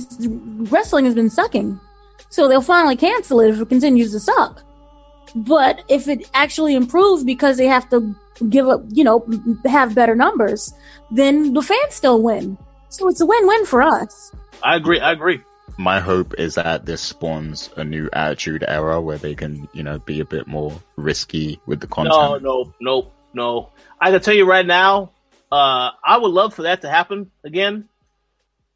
wrestling has been sucking, so they'll finally cancel it if it continues to suck. But if it actually improves because they have to give up, you know, have better numbers, then the fans still win. So it's a win-win for us. I agree. I agree. My hope is that this spawns a new attitude era where they can, you know, be a bit more risky with the content. No, no, no, no. I can tell you right now, uh, I would love for that to happen again.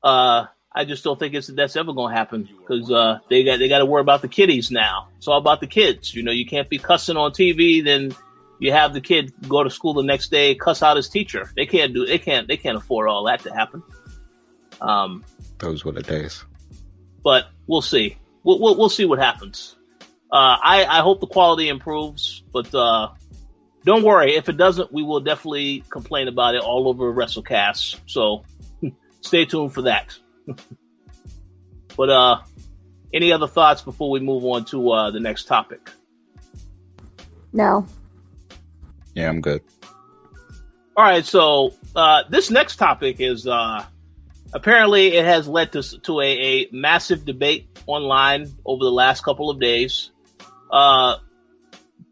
Uh, I just don't think it's that's ever going to happen because uh, they got they got to worry about the kiddies now. It's all about the kids. You know, you can't be cussing on TV. Then you have the kid go to school the next day cuss out his teacher. They can't do. They can't. They can't afford all that to happen. Um, Those were the days. but we'll see. We'll we'll, we'll see what happens. Uh, I I hope the quality improves, but uh, don't worry. If it doesn't, we will definitely complain about it all over WrestleCast. So stay tuned for that. but uh, any other thoughts before we move on to uh, the next topic? No, Yeah, I'm good. All right, so uh, this next topic is uh, apparently it has led to to a, a massive debate online over the last couple of days. Uh,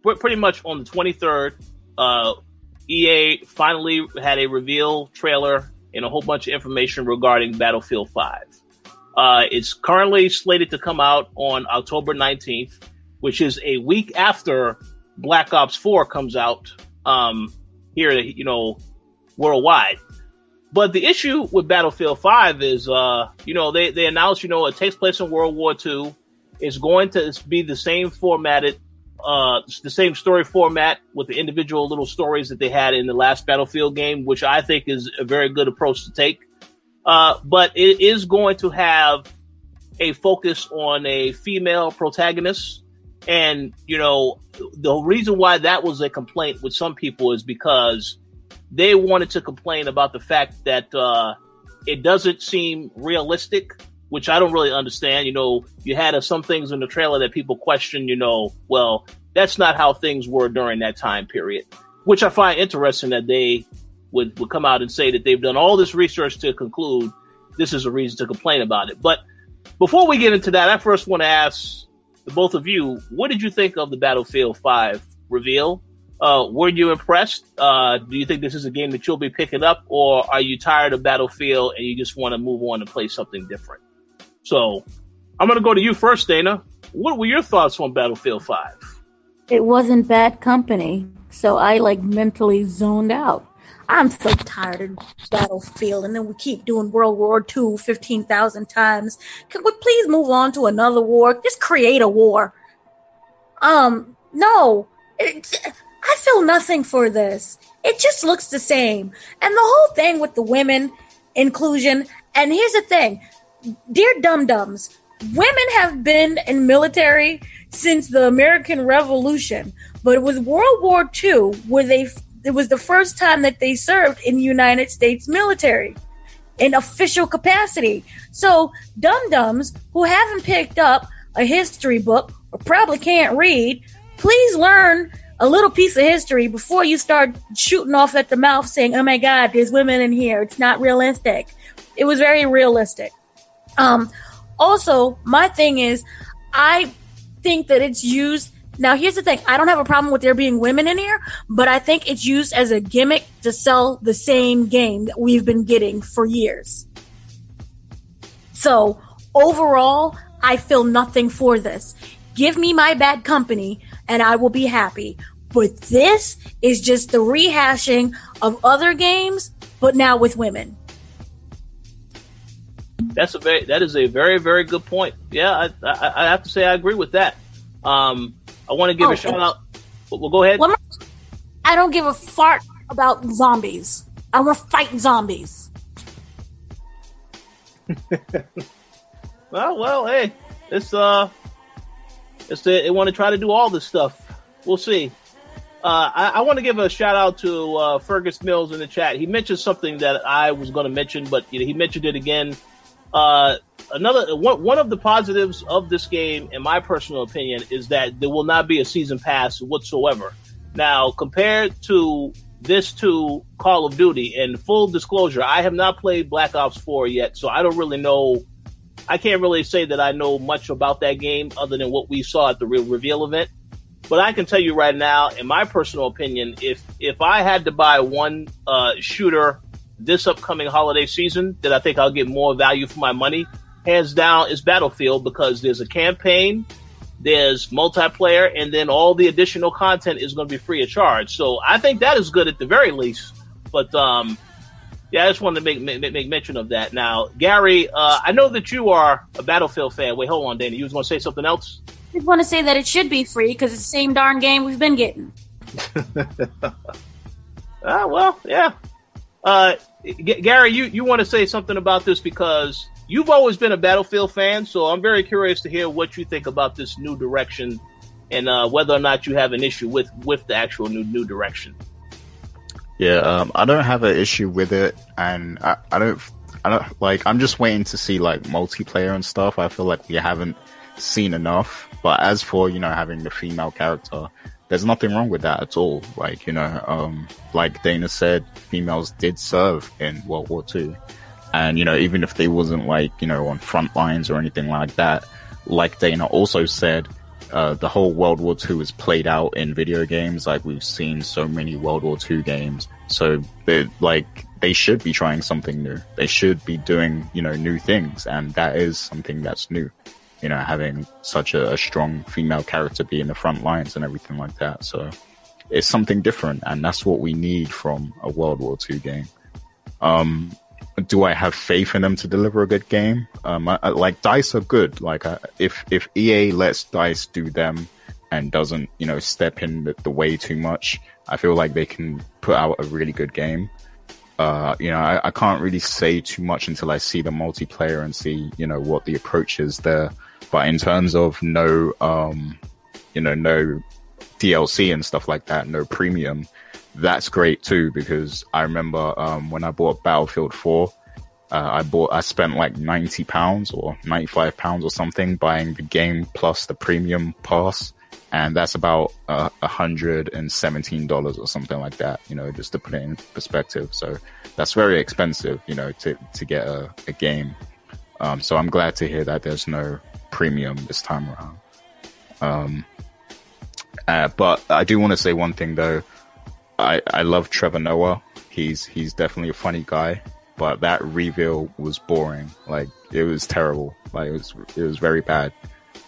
pretty much on the 23rd, uh, EA finally had a reveal trailer and a whole bunch of information regarding Battlefield 5. Uh, it's currently slated to come out on October 19th, which is a week after Black Ops 4 comes out. Um, here, you know, worldwide. But the issue with Battlefield 5 is, uh, you know, they, they announced, you know, it takes place in World War II. It's going to be the same formatted, uh, the same story format with the individual little stories that they had in the last Battlefield game, which I think is a very good approach to take. Uh, but it is going to have a focus on a female protagonist. And, you know, the reason why that was a complaint with some people is because they wanted to complain about the fact that uh, it doesn't seem realistic, which I don't really understand. You know, you had uh, some things in the trailer that people question, you know, well, that's not how things were during that time period, which I find interesting that they would, would come out and say that they've done all this research to conclude this is a reason to complain about it. But before we get into that, I first want to ask the both of you, what did you think of the Battlefield 5 reveal? Uh, were you impressed? Uh, do you think this is a game that you'll be picking up, or are you tired of Battlefield and you just want to move on and play something different? So, I'm going to go to you first, Dana. What were your thoughts on Battlefield 5? it wasn't bad company, so I like mentally zoned out. I'm so tired of Battlefield, and then we keep doing World War II 15,000 times. Can we please move on to another war? Just create a war. Um, no. It, I feel nothing for this. It just looks the same. And the whole thing with the women inclusion, and here's the thing. Dear dum dums, women have been in military since the American Revolution, but it was World War II where they it was the first time that they served in the United States military in official capacity. So dum dums who haven't picked up a history book or probably can't read, please learn a little piece of history before you start shooting off at the mouth saying, "Oh my God, there's women in here." It's not realistic. It was very realistic. Um, also, my thing is, I think that it's used. Now, here's the thing. I don't have a problem with there being women in here, but I think it's used as a gimmick to sell the same game that we've been getting for years. So, overall, I feel nothing for this. Give me my bad company and I will be happy. But this is just the rehashing of other games, but now with women. That's a very that is a very very good point. Yeah, I, I, I have to say I agree with that. Um, I want to give Oh, a shout out. Well, go ahead. More- I don't give a fart about zombies. I want to fight zombies. Well, well, hey, it's uh, it's they, they want to try to do all this stuff. We'll see. Uh, I, I want to give a shout out to uh, Fergus Mills in the chat. He mentioned something that I was going to mention, but you know, he mentioned it again. Uh, another one, one of the positives of this game, in my personal opinion, is that there will not be a season pass whatsoever. Now, compared to this to Call of Duty, and full disclosure, I have not played Black Ops 4 yet, so I don't really know. I can't really say that I know much about that game other than what we saw at the real reveal event. But I can tell you right now, in my personal opinion, if if I had to buy one uh, shooter this upcoming holiday season that I think I'll get more value for my money, hands down, is Battlefield because there's a campaign, there's multiplayer, and then all the additional content is going to be free of charge. So I think that is good at the very least. But um, yeah, I just wanted to make make, make mention of that. Now, Gary, uh, I know that you are a Battlefield fan. Wait, hold on, Danny. You was going to say something else? I just want to say that it should be free because it's the same darn game we've been getting. Ah, well, yeah. Uh, Gary, you, you want to say something about this because you've always been a Battlefield fan, so I'm very curious to hear what you think about this new direction and uh, whether or not you have an issue with, with the actual new new direction. Yeah, um, I don't have an issue with it, and I, I don't, I don't like. I'm just waiting to see like multiplayer and stuff. I feel like we haven't seen enough. But as for you know having the female character, there's nothing wrong with that at all. Like you know, um, like Dana said, females did serve in World War Two, and you know even if they wasn't like you know on front lines or anything like that, like Dana also said. Uh, the whole World War II is played out in video games. Like we've seen so many World War II games. So they like they should be trying something new. They should be doing, you know, new things. And that is something that's new you know, having such a, a, strong female character be in the front lines and everything like that. So it's something different, and that's what we need from a World War II game. Um, do I have faith in them to deliver a good game? Um, I, I, like Dice are good. Like if if EA lets Dice do them and doesn't you know step in the, the way too much, I feel like they can put out a really good game. Uh, you know, I, I, can't really say too much until I see the multiplayer and see, you know, what the approach is there. But in terms of no, um, you know, no DLC and stuff like that, no premium, that's great too because I remember um, when I bought Battlefield 4, uh, I bought, I spent like 90 pounds or 95 pounds or something buying the game plus the premium pass. And that's about uh, $117 or something like that, you know, just to put it in perspective. So that's very expensive, you know, to, to get a, a game. Um, so I'm glad to hear that there's no premium this time around. Um, uh, but I do want to say one thing though. I, I love Trevor Noah. He's he's definitely a funny guy, but that reveal was boring. Like it was terrible. Like it was it was very bad.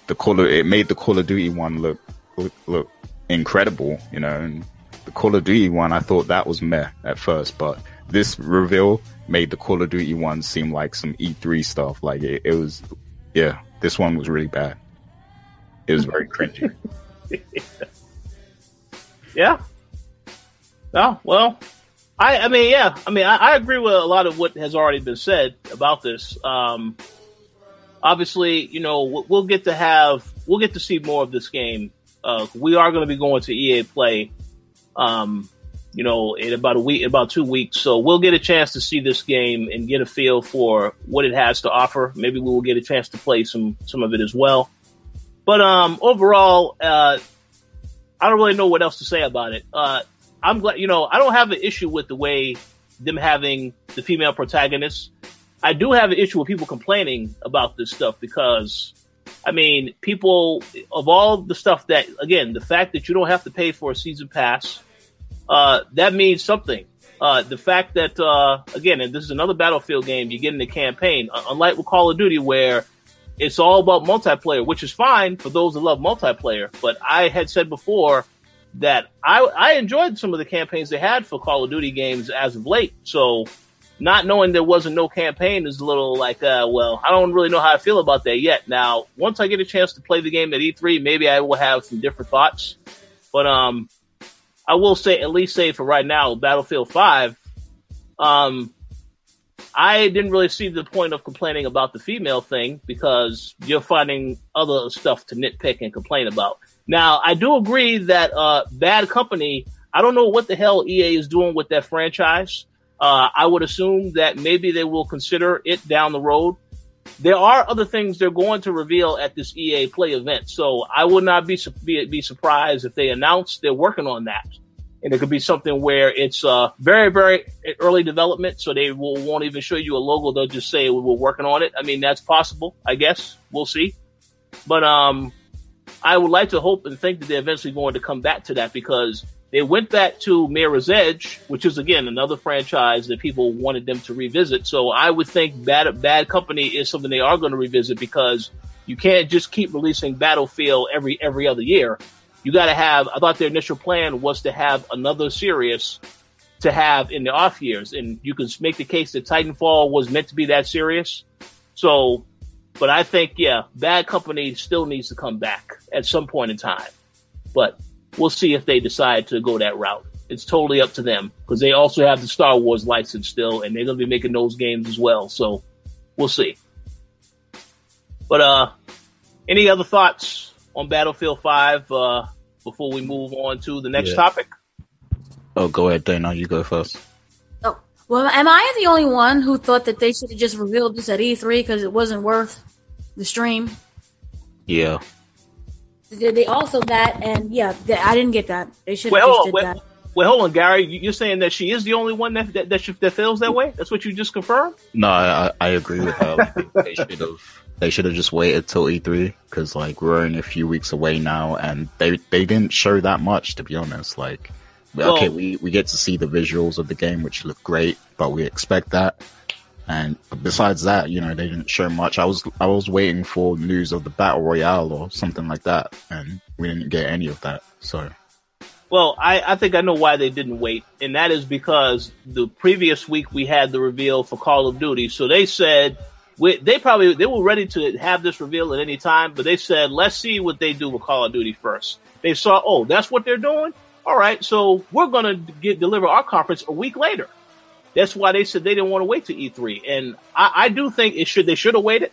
The Call of, it made the Call of Duty one look look, look incredible, you know. And the Call of Duty one, I thought that was meh at first, but this reveal made the Call of Duty one seem like some E3 stuff. Like it, it was, yeah, this one was really bad. It was very cringy. yeah. Oh, well, I, I mean, yeah, I mean, I, I, agree with a lot of what has already been said about this. Um, obviously, you know, we'll, we'll, get to have, we'll get to see more of this game. Uh, we are going to be going to EA Play, um, you know, in about a week, about two weeks. So we'll get a chance to see this game and get a feel for what it has to offer. Maybe we will get a chance to play some some of it as well. But um, overall, uh, I don't really know what else to say about it. Uh, I'm glad, you know, I don't have an issue with the way them having the female protagonists. I do have an issue with people complaining about this stuff because, I mean, people of all the stuff that, again, the fact that you don't have to pay for a season pass, uh, that means something. Uh, the fact that, uh, again, and this is another Battlefield game, you get in the campaign, unlike with Call of Duty where it's all about multiplayer, which is fine for those that love multiplayer. But I had said before that I, I enjoyed some of the campaigns they had for Call of Duty games as of late. So not knowing there wasn't no campaign is a little like, uh, well, I don't really know how I feel about that yet. Now, once I get a chance to play the game at E3, maybe I will have some different thoughts. But, um, I will say, at least say for right now, Battlefield 5, um, I didn't really see the point of complaining about the female thing because you're finding other stuff to nitpick and complain about. Now, I do agree that uh, Bad Company. I don't know what the hell EA is doing with that franchise. Uh, I would assume that maybe they will consider it down the road. There are other things they're going to reveal at this EA Play event, so I would not be be, be surprised if they announce they're working on that and it could be something where it's uh, very, very early development, so they will, won't even show you a logo. They'll just say we're working on it. I mean, that's possible. I guess we'll see. But um, I would like to hope and think that they're eventually going to come back to that because they went back to Mirror's Edge, which is again another franchise that people wanted them to revisit. So I would think Bad Bad Company is something they are going to revisit because you can't just keep releasing Battlefield every every other year you got to have. I thought their initial plan was to have another series to have in the off years, and you can make the case that Titanfall was meant to be that serious. So, but I think yeah, Bad Company still needs to come back at some point in time. But we'll see if they decide to go that route. It's totally up to them because they also have the Star Wars license still, and they're going to be making those games as well. So we'll see. But uh, any other thoughts on Battlefield 5 uh, before we move on to the next yeah. topic? Oh, go ahead, Dana. You go first. Oh, well, am I the only one who thought that they should have just revealed this at E3 because it wasn't worth the stream? Yeah. Did they also that? And yeah, I didn't get that. They should have well, just did well, that. Well, hold on, Gary. You're saying that she is the only one that that, that, that feels that way? That's what you just confirmed? No, I, I agree with her. they should have they should have just waited till E3 because like we're only a few weeks away now, and they they didn't show that much to be honest. Like, well, okay, we we get to see the visuals of the game, which look great, but we expect that. And besides that, you know, they didn't show much. I was I was waiting for news of the battle royale or something like that, and we didn't get any of that. So. Well, I, I think I know why they didn't wait, and that is because the previous week we had the reveal for Call of Duty. So they said we, they probably they were ready to have this reveal at any time, but they said let's see what they do with Call of Duty first. They saw, oh, that's what they're doing. All right, so we're gonna get deliver our conference a week later. That's why they said they didn't want to wait to E3, and I, I do think it should they should have waited.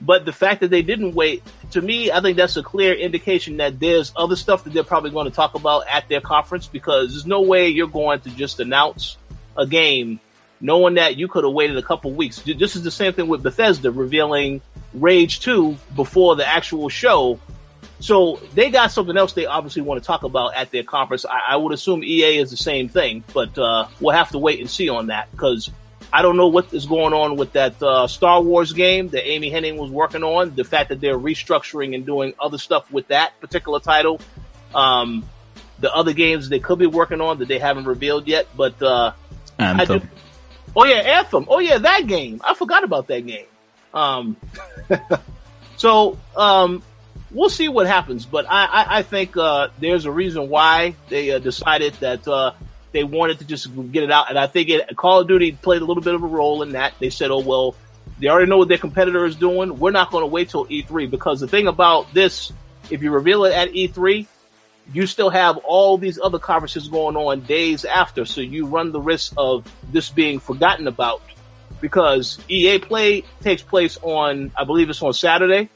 But the fact that they didn't wait, to me, I think that's a clear indication that there's other stuff that they're probably going to talk about at their conference because there's no way you're going to just announce a game knowing that you could have waited a couple weeks. This is the same thing with Bethesda revealing Rage 2 before the actual show. So they got something else they obviously want to talk about at their conference. I, I would assume EA is the same thing, but uh, we'll have to wait and see on that because I don't know what is going on with that uh, Star Wars game that Amy Hennig was working on. The fact that they're restructuring and doing other stuff with that particular title. Um, the other games they could be working on that they haven't revealed yet, but uh, I do, Oh yeah, Anthem. Oh yeah, that game. I forgot about that game. Um, so um, we'll see what happens, but I, I, I think uh, there's a reason why they uh, decided that uh, they wanted to just get it out, and I think it, Call of Duty played a little bit of a role in that. They said, "Oh well, they already know what their competitor is doing. We're not going to wait till E3 because the thing about this, if you reveal it at E3, you still have all these other conferences going on days after, so you run the risk of this being forgotten about because EA Play takes place on, I believe it's on Saturday.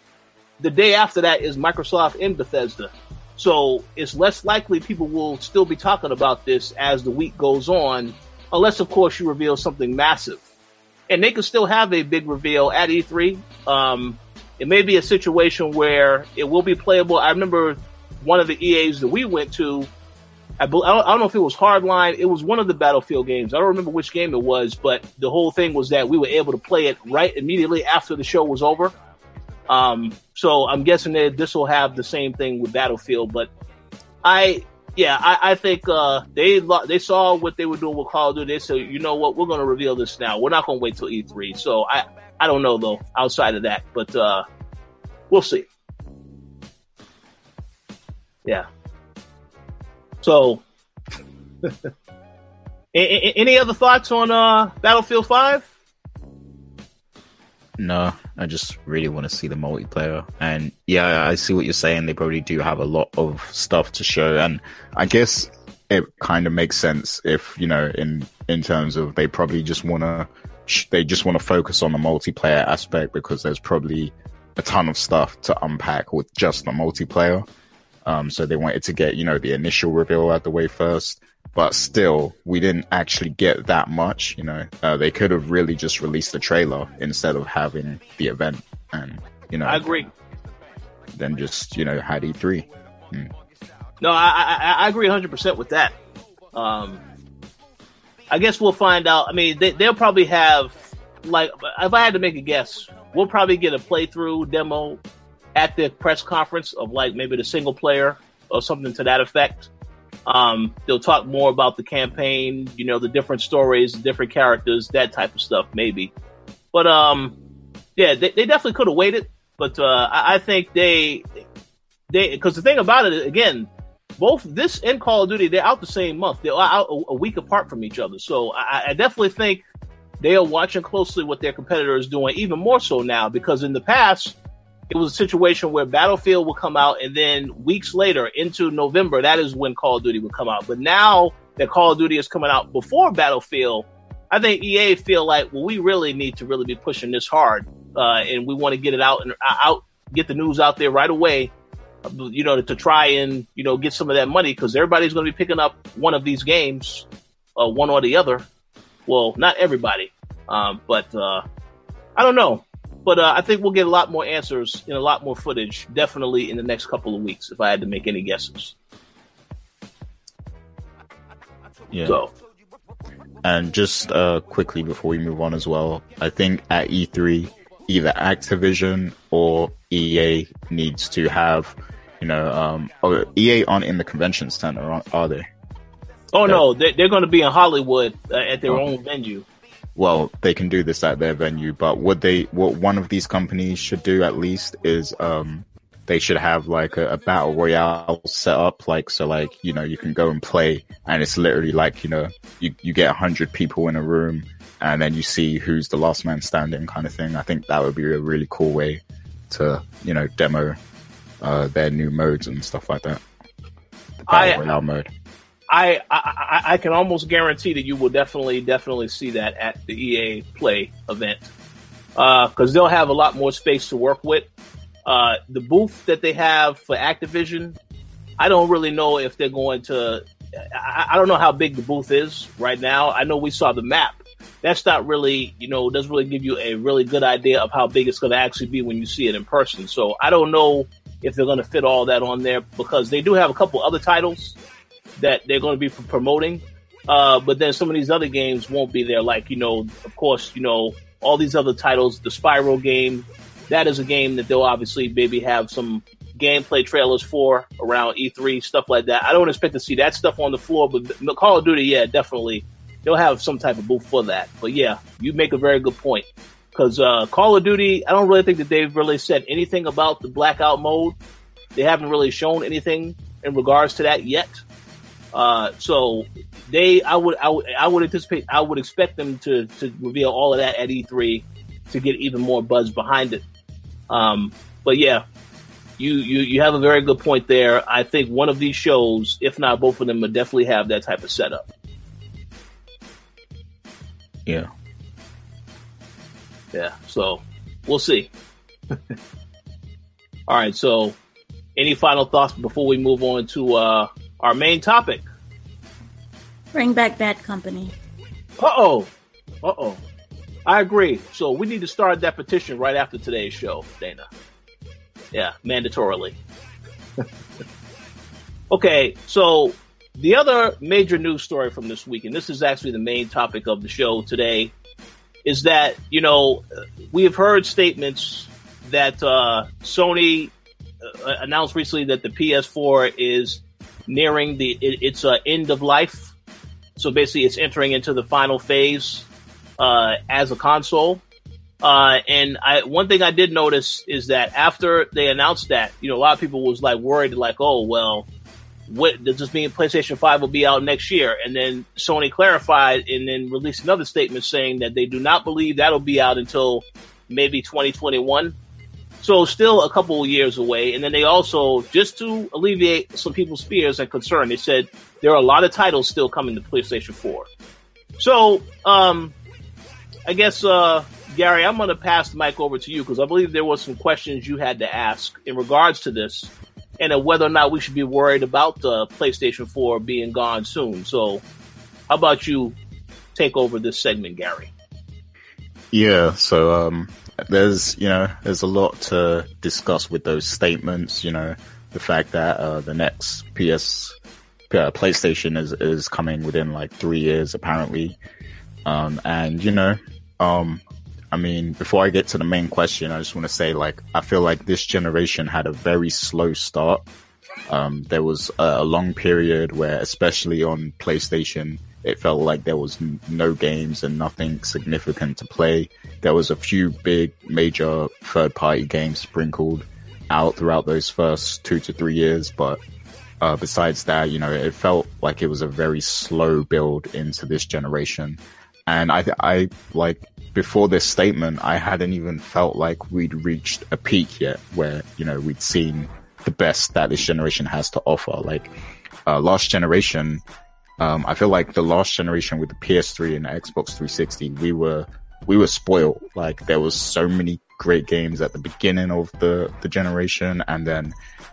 The day after that is Microsoft in Bethesda. So it's less likely people will still be talking about this as the week goes on, unless of course you reveal something massive. And they could still have a big reveal at E3. Um, it may be a situation where it will be playable. I remember one of the EAs that we went to. I don't know if it was Hardline. It was one of the Battlefield games. I don't remember which game it was, but the whole thing was that we were able to play it right immediately after the show was over. Um, so I'm guessing that this will have the same thing with Battlefield. But I, yeah, I, I think uh, they lo- they saw what they were doing with Call of Duty. Said, you know what, we're going to reveal this now. We're not going to wait till E3. So I I don't know though outside of that, but uh, we'll see. Yeah. So, any other thoughts on uh, Battlefield Five? No, I just really want to see the multiplayer. And yeah, I see what you're saying. They probably do have a lot of stuff to show, and I guess it kind of makes sense if you know, in in terms of they probably just want to they just want to focus on the multiplayer aspect because there's probably a ton of stuff to unpack with just the multiplayer. Um, so they wanted to get, you know, the initial reveal out the way first. But still, we didn't actually get that much, you know. Uh, they could have really just released the trailer instead of having the event. And, you know, I agree. Then just, you know, had E3. Hmm. No, I, I, I agree 100% with that. Um, I guess we'll find out. I mean, they, they'll probably have, like, if I had to make a guess, we'll probably get a playthrough demo at the press conference of like maybe the single player or something to that effect. Um, they'll talk more about the campaign, you know, the different stories, different characters, that type of stuff, maybe. But um, yeah, they, they definitely could have waited. But uh, I, I think they they because the thing about it again, both this and Call of Duty they're out the same month. They're out a, a week apart from each other. So I, I definitely think they are watching closely what their competitor is doing, even more so now because in the past it was a situation where Battlefield would come out and then weeks later into November, that is when Call of Duty would come out. But now that Call of Duty is coming out before Battlefield, I think EA feel like, well, we really need to really be pushing this hard. Uh, and we want to get it out and uh, out, get the news out there right away, you know, to, try and, you know, get some of that money because everybody's going to be picking up one of these games, uh, one or the other. Well, not everybody. Um, but, uh, I don't know. But uh, I think we'll get a lot more answers and a lot more footage, definitely in the next couple of weeks, if I had to make any guesses. Yeah. So. And just uh, quickly before we move on as well, I think at E3, either Activision or EA needs to have, you know, um, oh, EA aren't in the convention center, are they? Oh no, they're, they're going to be in Hollywood uh, at their oh. own venue well, they can do this at their venue, but what they, what one of these companies should do at least is, um, they should have like a, a, battle royale set up, like, so like, you know, you can go and play and it's literally like, you know, you, you get a hundred people in a room and then you see who's the last man standing kind of thing. I think that would be a really cool way to, you know, demo, uh, their new modes and stuff like that. The battle I, royale mode. I, I, I can almost guarantee that you will definitely definitely see that at the EA Play event because uh, they'll have a lot more space to work with. Uh, the booth that they have for Activision, I don't really know if they're going to. I, I don't know how big the booth is right now. I know we saw the map. That's not really, you know, doesn't really give you a really good idea of how big it's going to actually be when you see it in person. So I don't know if they're going to fit all that on there because they do have a couple other titles that they're going to be promoting. Uh, but then some of these other games won't be there. Like, you know, of course, you know, all these other titles, the Spyro game, that is a game that they'll obviously maybe have some gameplay trailers for around E3, stuff like that. I don't expect to see that stuff on the floor, but Call of Duty, yeah, definitely. They'll have some type of booth for that. But yeah, you make a very good point. Cause, uh, Call of Duty, I don't really think that they've really said anything about the blackout mode. They haven't really shown anything in regards to that yet. Uh, so they, I would, I would, I would anticipate, I would expect them to to reveal all of that at E3 to get even more buzz behind it. Um, but yeah, you, you you have a very good point there. I think one of these shows, if not both of them, would definitely have that type of setup. Yeah. Yeah. So we'll see. all right. So, any final thoughts before we move on to uh, our main topic. Bring back Bad Company. Uh oh. Uh oh. I agree. So we need to start that petition right after today's show, Dana. Yeah, mandatorily. okay, so the other major news story from this week, and this is actually the main topic of the show today, is that, you know, we have heard statements that uh, Sony uh, announced recently that the PS4 is nearing the it, its uh, end of life. So basically, it's entering into the final phase uh, as a console. Uh, and I, one thing I did notice is that after they announced that, you know, a lot of people was like worried, like, oh, well, what does this mean? PlayStation 5 will be out next year. And then Sony clarified and then released another statement saying that they do not believe that'll be out until maybe 2021. So still a couple of years away. And then they also, just to alleviate some people's fears and concern, they said there are a lot of titles still coming to PlayStation 4. So, um, I guess, uh, Gary, I'm going to pass the mic over to you because I believe there was some questions you had to ask in regards to this. and whether or not we should be worried about the PlayStation 4 being gone soon. So, how about you take over this segment, Gary? Yeah, so um, there's you know there's a lot to discuss with those statements. You know, the fact that uh, the next PS uh, PlayStation is is coming within like three years apparently, um, and you know, um, I mean, before I get to the main question, I just want to say like I feel like this generation had a very slow start. Um, there was a, a long period where, especially on PlayStation, it felt like there was no games and nothing significant to play. There was a few big major third party games sprinkled out throughout those first two to three years, but uh, besides that, you know, it felt like it was a very slow build into this generation. And I, I like before this statement, I hadn't even felt like we'd reached a peak yet where, you know, we'd seen the best that this generation has to offer. Like, uh, last generation, um, I feel like the last generation with the PS3 and the Xbox 360, we were, we were spoiled. Like, there was so many great games at the beginning of the, the generation. And then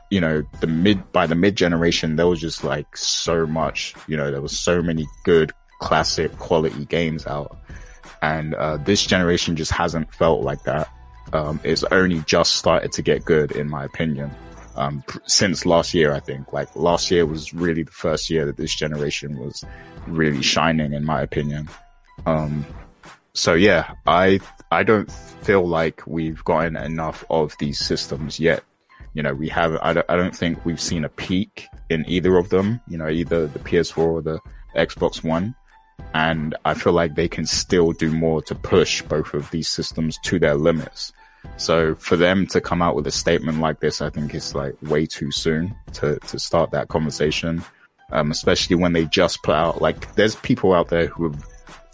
you know, the mid, by the mid generation, there was just like so much, you know, there was so many good classic quality games out. And, uh, this generation just hasn't felt like that. Um, it's only just started to get good in my opinion. Um, since last year, I think like last year was really the first year that this generation was really shining in my opinion. Um, so yeah, I, I don't feel like we've gotten enough of these systems yet you know, we have, I don't, I don't think we've seen a peak in either of them, you know, either the PS4 or the Xbox One. And I feel like they can still do more to push both of these systems to their limits. So for them to come out with a statement like this, I think it's like way too soon to, to start that conversation. Um, especially when they just put out, like, there's people out there who have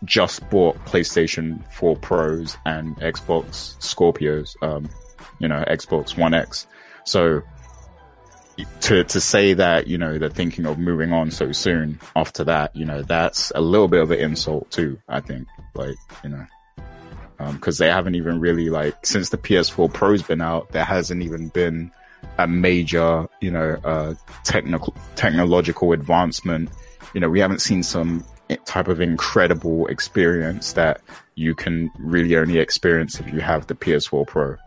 just bought PlayStation 4 Pros and Xbox Scorpios, um, you know, Xbox One X. So to to say that you know they're thinking of moving on so soon after that, you know, that's a little bit of an insult too. I think, like you know, because um, they haven't even really like since the PS4 Pro's been out, there hasn't even been a major you know uh, technical technological advancement. You know, we haven't seen some type of incredible experience that you can really only experience if you have the PS4 Pro.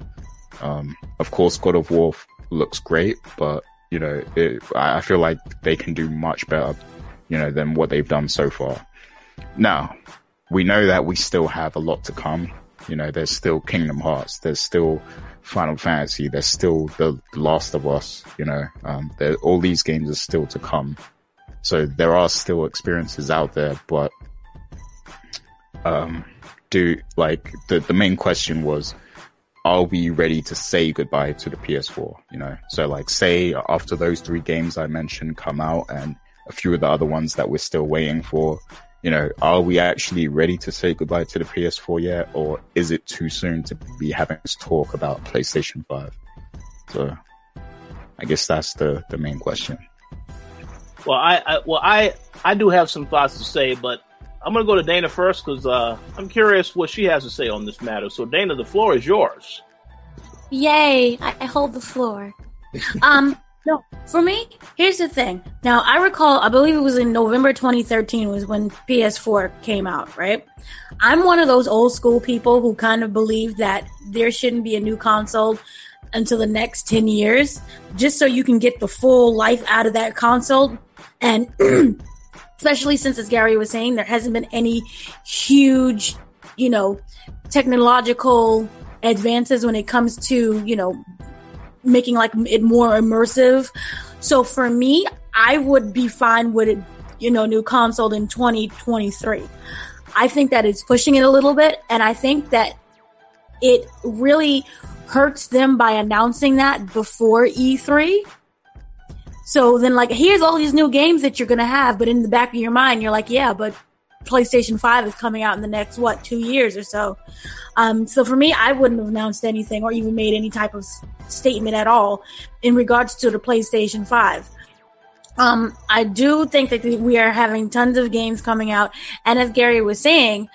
Um, of course, God of War looks great, but you know, it, I feel like they can do much better, you know, than what they've done so far. Now, we know that we still have a lot to come. You know, there's still Kingdom Hearts, there's still Final Fantasy, there's still The Last of Us. You know, um, all these games are still to come. So there are still experiences out there, but um, do like the the main question was are we ready to say goodbye to the PS4? You know, so like say after those three games I mentioned come out and a few of the other ones that we're still waiting for, you know, are we actually ready to say goodbye to the PS4 yet? Or is it too soon to be having this talk about PlayStation 5? So I guess that's the, the main question. Well, I, I well, I, I do have some thoughts to say, but I'm going to go to Dana first because uh, I'm curious what she has to say on this matter. So, Dana, the floor is yours. Yay! I, I hold the floor. um, no, for me, here's the thing. Now, I recall, I believe it was in November 2013 was when PS4 came out, right? I'm one of those old school people who kind of believe that there shouldn't be a new console until the next 10 years, just so you can get the full life out of that console. And especially since, as Gary was saying, there hasn't been any huge, you know, technological advances when it comes to, you know, making like it more immersive. So for me, I would be fine with it, you know, new console in 2023. I think that it's pushing it a little bit, and I think that it really hurts them by announcing that before E3 so then, like, here's all these new games that you're gonna have, but in the back of your mind, you're like, yeah, but PlayStation 5 is coming out in the next, what, two years or so. Um, so for me, I wouldn't have announced anything or even made any type of statement at all in regards to the PlayStation 5. Um, I do think that we are having tons of games coming out. And as Gary was saying,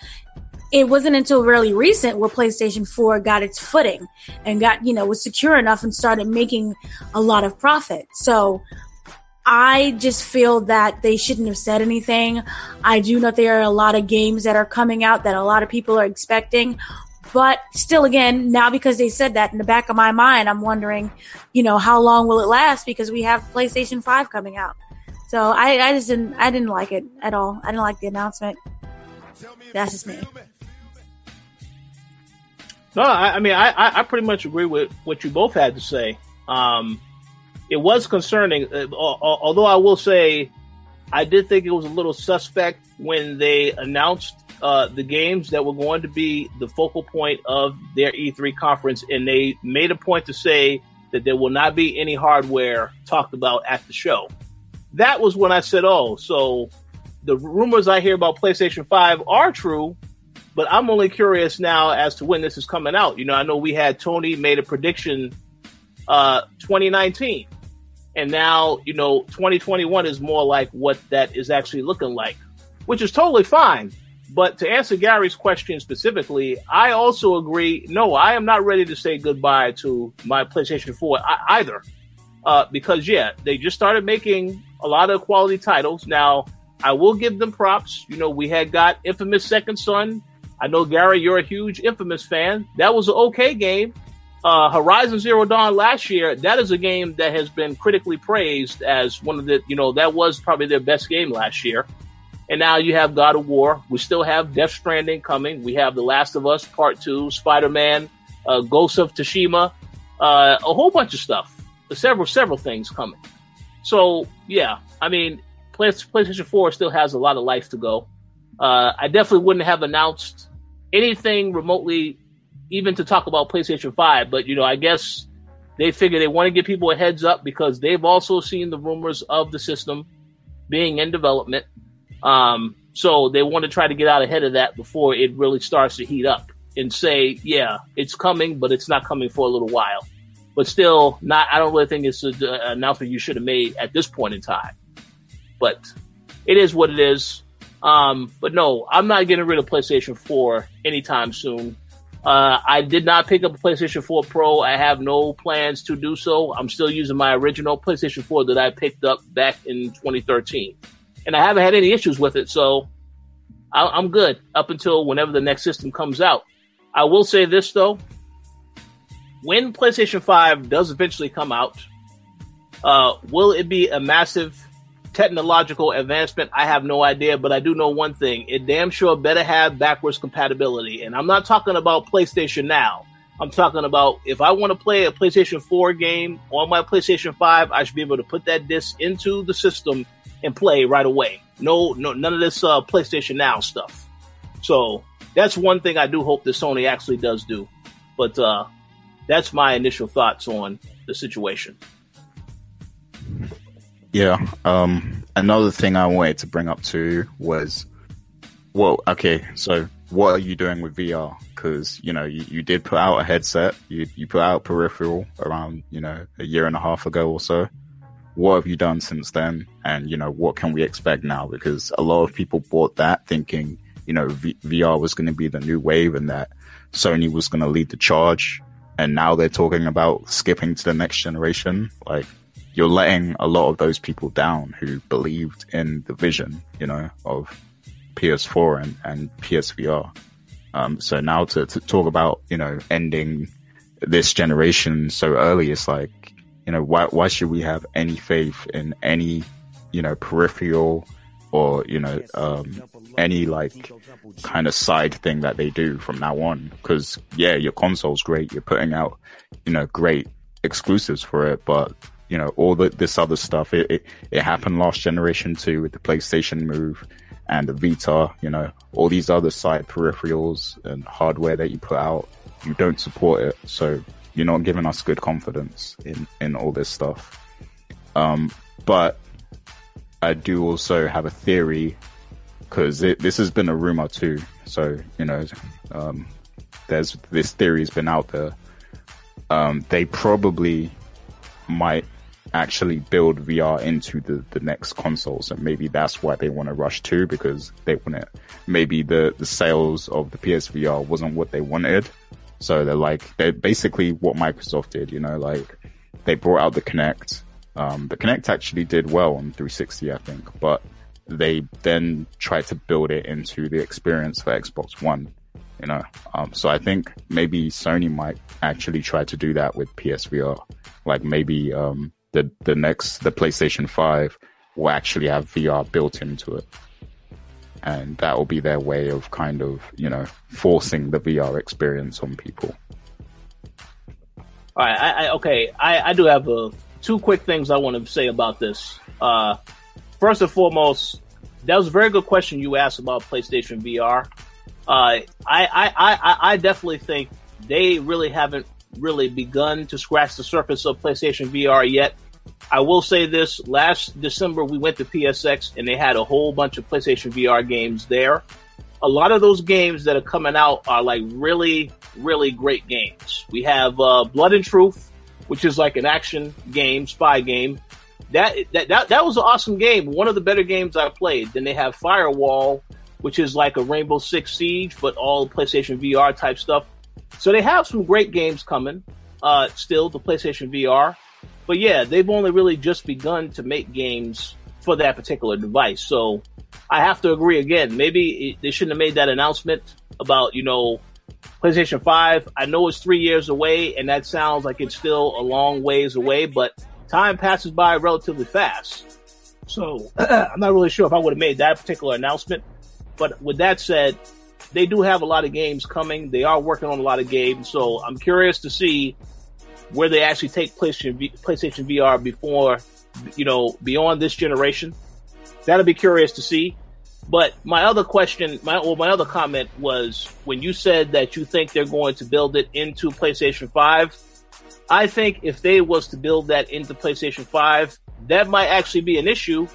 it wasn't until really recent where PlayStation 4 got its footing and got, you know, was secure enough and started making a lot of profit. So I just feel that they shouldn't have said anything. I do know there are a lot of games that are coming out that a lot of people are expecting. But still, again, now because they said that in the back of my mind, I'm wondering, you know, how long will it last? Because we have PlayStation 5 coming out. So I, I just didn't, I didn't like it at all. I didn't like the announcement. That's just me. No, I, I mean, I, I pretty much agree with what you both had to say. Um, it was concerning, uh, although I will say I did think it was a little suspect when they announced uh, the games that were going to be the focal point of their E3 conference, and they made a point to say that there will not be any hardware talked about at the show. That was when I said, "Oh, so the rumors I hear about PlayStation 5 are true, but I'm only curious now as to when this is coming out. You know, I know we had Tony made a prediction uh 2019. And now, you know, 2021 is more like what that is actually looking like, which is totally fine. But to answer Gary's question specifically, I also agree. No, I am not ready to say goodbye to my PlayStation 4 either. Uh, because yeah, they just started making a lot of quality titles. Now, I will give them props. You know, we had got Infamous Second Son I know Gary, you're a huge Infamous fan. That was an okay game. Uh, Horizon Zero Dawn last year, that is a game that has been critically praised as one of the, you know, that was probably their best game last year. And now you have God of War. We still have Death Stranding coming. We have The Last of Us Part 2, Spider Man, uh, Ghost of Tsushima, uh, a whole bunch of stuff. Several, several things coming. So, yeah, I mean, PlayStation 4 still has a lot of life to go. Uh, I definitely wouldn't have announced anything remotely, even to talk about PlayStation 5. But, you know, I guess they figure they want to give people a heads up because they've also seen the rumors of the system being in development. Um, so they want to try to get out ahead of that before it really starts to heat up and say, yeah, it's coming, but it's not coming for a little while. But still, not. I don't really think it's an announcement you should have made at this point in time. But it is what it is. Um, but no, I'm not getting rid of PlayStation 4 anytime soon. Uh, I did not pick up a PlayStation 4 Pro. I have no plans to do so. I'm still using my original PlayStation 4 that I picked up back in 2013. And I haven't had any issues with it, so I- am good up until whenever the next system comes out. I will say this though. When PlayStation 5 does eventually come out, uh, will it be a massive technological advancement, I have no idea, but I do know one thing. It damn sure better have backwards compatibility. And I'm not talking about PlayStation Now. I'm talking about if I want to play a PlayStation 4 game on my PlayStation 5, I should be able to put that disc into the system and play right away. No, no, none of this uh, PlayStation Now stuff. So that's one thing I do hope that Sony actually does do. But uh, that's my initial thoughts on the situation. Yeah. Um, another thing I wanted to bring up too was, well, okay, so what are you doing with VR? Because you know you, you did put out a headset, you you put out peripheral around you know a year and a half ago or so. What have you done since then? And you know what can we expect now? Because a lot of people bought that thinking you know v- VR was going to be the new wave and that Sony was going to lead the charge. And now they're talking about skipping to the next generation. Like you're letting a lot of those people down who believed in the vision, you know, of PS4 and, and PSVR. Um, so now to, to talk about, you know, ending this generation so early, it's like, you know, why, why should we have any faith in any, you know, peripheral or, you know, um, any like kind of side thing that they do from now on? Cause yeah, your console's great. You're putting out, you know, great exclusives for it, but you know, all the, this other stuff. It, it, it happened last generation too with the PlayStation Move and the Vita, you know, all these other side peripherals and hardware that you put out, you don't support it. So you're not giving us good confidence in, in all this stuff. Um, but I do also have a theory because this has been a rumor too. So, you know, um, there's this theory has been out there. Um, they probably might actually build VR into the, the next consoles. And maybe that's why they want to rush to because they want it. Maybe the, the sales of the PSVR wasn't what they wanted. So they're like, they're basically what Microsoft did, you know, like they brought out the Kinect. Um, the Kinect actually did well on 360, I think, but they then tried to build it into the experience for Xbox One, you know. Um, so I think maybe Sony might actually try to do that with PSVR. Like maybe, um, the, the next, the PlayStation 5 will actually have VR built into it. And that will be their way of kind of, you know, forcing the VR experience on people. All right, I, I okay, I, I do have a, two quick things I want to say about this. Uh, first and foremost, that was a very good question you asked about PlayStation VR. Uh, I, I, I, I definitely think they really haven't really begun to scratch the surface of PlayStation VR yet. I will say this: last December we went to PSX and they had a whole bunch of PlayStation VR games there. A lot of those games that are coming out are like really, really great games. We have uh, Blood and Truth, which is like an action game, spy game. That, that that that was an awesome game. One of the better games I played. Then they have Firewall, which is like a Rainbow Six Siege, but all PlayStation VR type stuff. So they have some great games coming. Uh, still, the PlayStation VR. But yeah, they've only really just begun to make games for that particular device. So I have to agree again. Maybe it, they shouldn't have made that announcement about, you know, PlayStation 5. I know it's three years away and that sounds like it's still a long ways away, but time passes by relatively fast. So I'm not really sure if I would have made that particular announcement. But with that said, they do have a lot of games coming. They are working on a lot of games. So I'm curious to see where they actually take PlayStation, PlayStation VR before, you know, beyond this generation. That'll be curious to see. But my other question, my well, my other comment was when you said that you think they're going to build it into PlayStation 5. I think if they was to build that into PlayStation 5, that might actually be an issue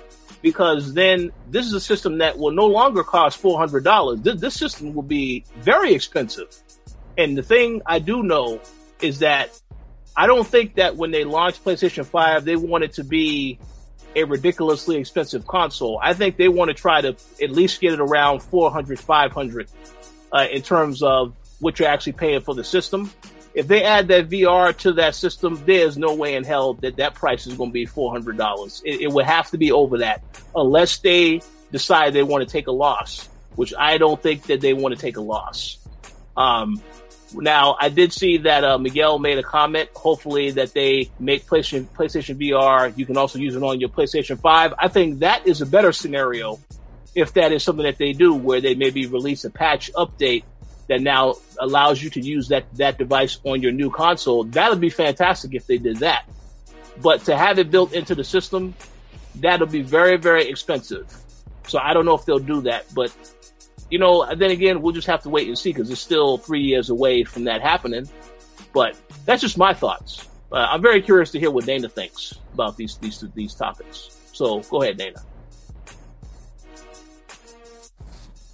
because then this is a system that will no longer cost $400. This, this system will be very expensive. And the thing I do know is that I don't think that when they launched PlayStation 5, they wanted to be a ridiculously expensive console. I think they want to try to at least get it around 400, 500 uh, in terms of what you're actually paying for the system. If they add that VR to that system, there's no way in hell that that price is going to be $400. It, it would have to be over that unless they decide they want to take a loss, which I don't think that they want to take a loss. Um, now, I did see that uh, Miguel made a comment. Hopefully, that they make PlayStation PlayStation VR. You can also use it on your PlayStation Five. I think that is a better scenario if that is something that they do, where they maybe release a patch update that now allows you to use that that device on your new console. That would be fantastic if they did that. But to have it built into the system, that'll be very very expensive. So I don't know if they'll do that, but you know, then again, we'll just have to wait and see because it's still three years away from that happening. But that's just my thoughts. Uh, I'm very curious to hear what Dana thinks about these these these topics. So go ahead, Dana.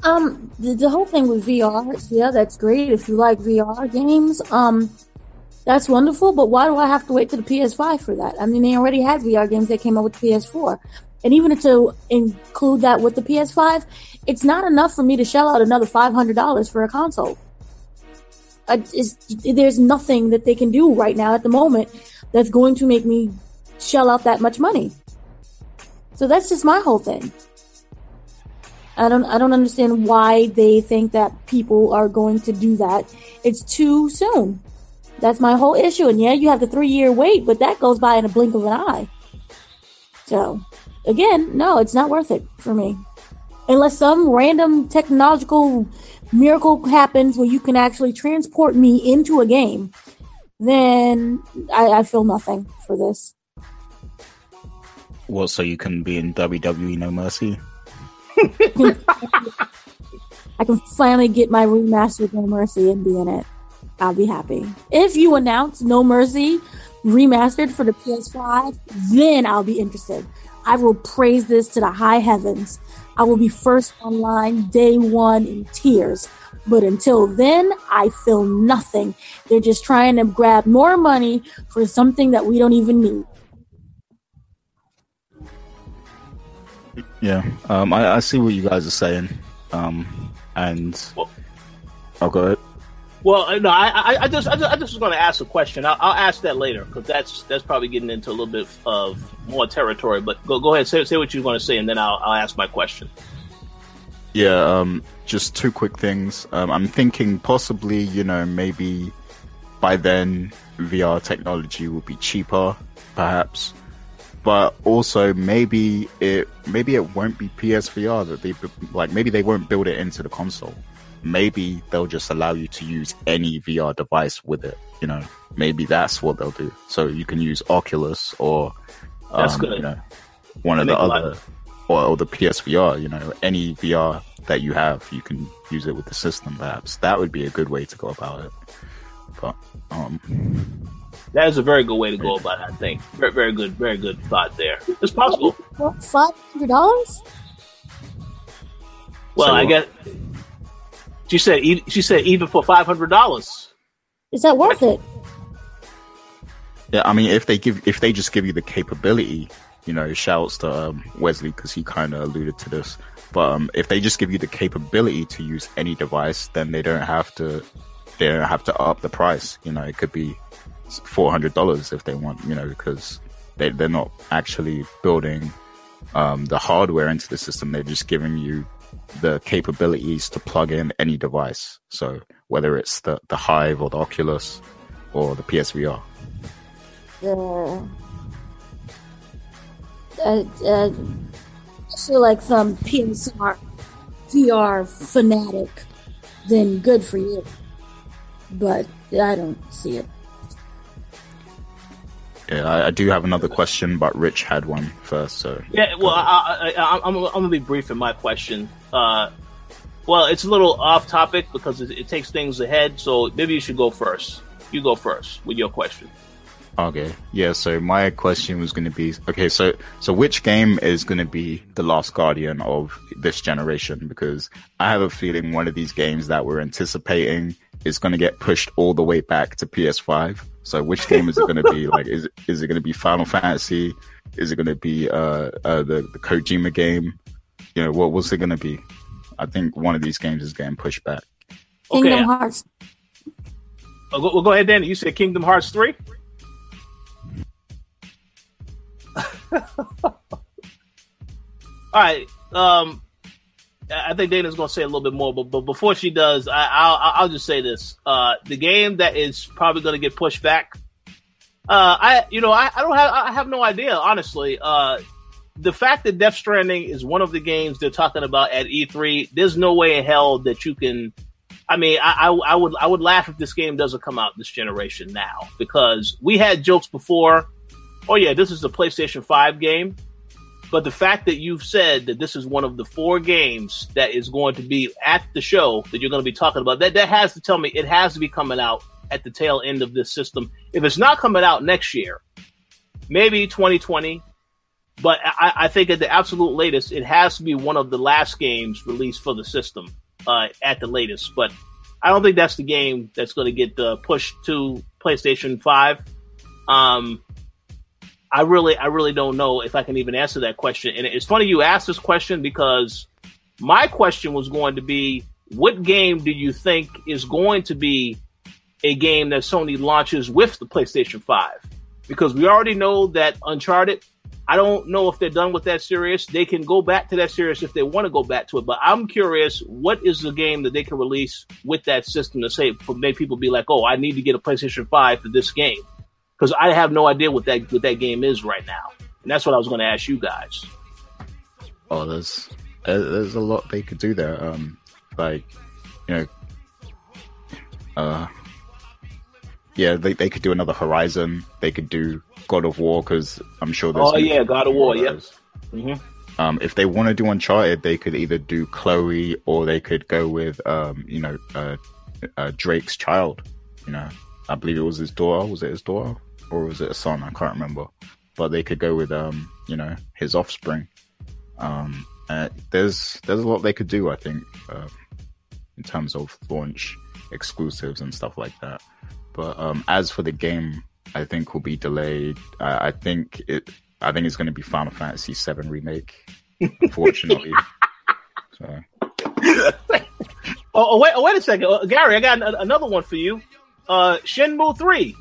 Um, the, the whole thing with VR, yeah, that's great if you like VR games. Um, that's wonderful, but why do I have to wait to the PS5 for that? I mean, they already had VR games that came out with PS4. And even to include that with the PS5, it's not enough for me to shell out another $500 for a console. there's nothing that they can do right now at the moment that's going to make me shell out that much money. So that's just my whole thing. I don't I don't understand why they think that people are going to do that. It's too soon. That's my whole issue. And yeah, you have the three year wait, but that goes by in a blink of an eye. So again, no, it's not worth it for me. Unless some random technological miracle happens where you can actually transport me into a game, then I, I feel nothing for this. Well, so you can be in WWE No Mercy? I can finally get my remastered No Mercy and be in it. I'll be happy. If you announce No Mercy remastered for the PS5, then I'll be interested. I will praise this to the high heavens. I will be first online day one in tears. But until then, I feel nothing. They're just trying to grab more money for something that we don't even need. Yeah, um, I, I, see what you guys are saying. Um, and. Well, oh, go ahead. Well, uh, no, I, I, just, I just, I just was going to ask a question. I'll, I'll ask that later because that's that's probably getting into a little bit of more territory. But go, go ahead, say, say what you're going to say, and then I'll, I'll ask my question. Yeah, um, just two quick things. Um, I'm thinking possibly, you know, maybe by then VR technology will be cheaper, perhaps. But also maybe it maybe it won't be PSVR that they like maybe they won't build it into the console. Maybe they'll just allow you to use any VR device with it. You know, maybe that's what they'll do. So you can use Oculus or That's um, good. You know, one of the make a lot- other or, or the PSVR, you know, any VR that you have, you can use it with the system. Perhaps that would be a good way to go about it. But um, That is a very good way to go about it. I think very, very good, very good thought there. It's possible. Five hundred dollars? Well, So I guess she said. e- She said even for five hundred dollars. Is that worth it? yeah, I mean, if they give, if they just give you the capability, you know, shouts to um, Wesley because he kind of alluded to this. But um, if they just give you the capability to use any device, then they don't have to, they don't have to up the price. You know, it could be four hundred dollars if they want. You know, because they they're not actually building um, the hardware into the system. They're just giving you the capabilities to plug in any device. So whether it's the the Vive or the Oculus or the PSVR. Uh, uh, uh, I feel like some PSR VR fanatic, then good for you. But I don't see it. Yeah, I, I do have another question, but Rich had one first, so Yeah, well, I, I, I, I'm, I'm gonna be brief in my question. Uh, well, it's a little off topic because it, it takes things ahead. So maybe you should go first. You go first with your question. okay. Yeah, so my question was going to be okay. So, so which game is going to be the last guardian of this generation? Because I have a feeling one of these games that we're anticipating is going to get pushed all the way back to PS5. So, which game is it going to be? Like, is is it going to be Final Fantasy? Is it going to be uh, uh the the Kojima game? You know, what was it going to be? I think one of these games is getting pushed back. Kingdom Okay. Hearts. Oh, go, well, go ahead, Danny. You said Kingdom Hearts three. All right. Um, I I think Dana's going to say a little bit more, but, but before she does, I, I'll, I'll just say this: uh, the game that is probably going to get pushed back. Uh, I, you know, I, I don't have, I have no idea, honestly. Uh, the fact that Death Stranding is one of the games they're talking about at E3, there's no way in hell that you can I mean, I, I, I would I would laugh if this game doesn't come out this generation now because we had jokes before. Oh yeah, this is a PlayStation Five game, but the fact that you've said that this is one of the four games that is going to be at the show that you're going to be talking about, that that has to tell me it has to be coming out at the tail end of this system. If it's not coming out next year, maybe 2020. But I, I think at the absolute latest, it has to be one of the last games released for the system uh, at the latest. But I don't think that's the game that's going to get uh, pushed to PlayStation Five. Um, I really, I really don't know if I can even answer that question. And it's funny you asked this question because my question was going to be, what game do you think is going to be a game that Sony launches with the PlayStation Five? Because we already know that Uncharted I don't know if they're done with that series. They can go back to that series if they want to go back to it. But I'm curious, what is the game that they can release with that system to say for make people be like, oh, I need to get a PlayStation Five for this game because I have no idea what that what that game is right now, and that's what I was going to ask you guys. Oh, there's there's a lot they could do there. Um, like you know, uh, yeah, they they could do another Horizon. They could do God of War because I'm sure there's. Oh yeah, God of War, yeah. those. hmm Um, if they want to do Uncharted, they could either do Chloe or they could go with um, you know, uh, uh, Drake's child. You know, I believe it was his daughter. Was it his daughter or was it a son? I can't remember. But they could go with um, you know, his offspring. Um, uh, there's there's a lot they could do. I think um, in terms of launch exclusives and stuff like that. But um, as for the game, I think will be delayed. I, I think it. I think it's going to be Final Fantasy VII remake. unfortunately. so. oh, oh, wait, oh, wait a second, uh, Gary. I got an- another one for you. Uh, Shenmue three.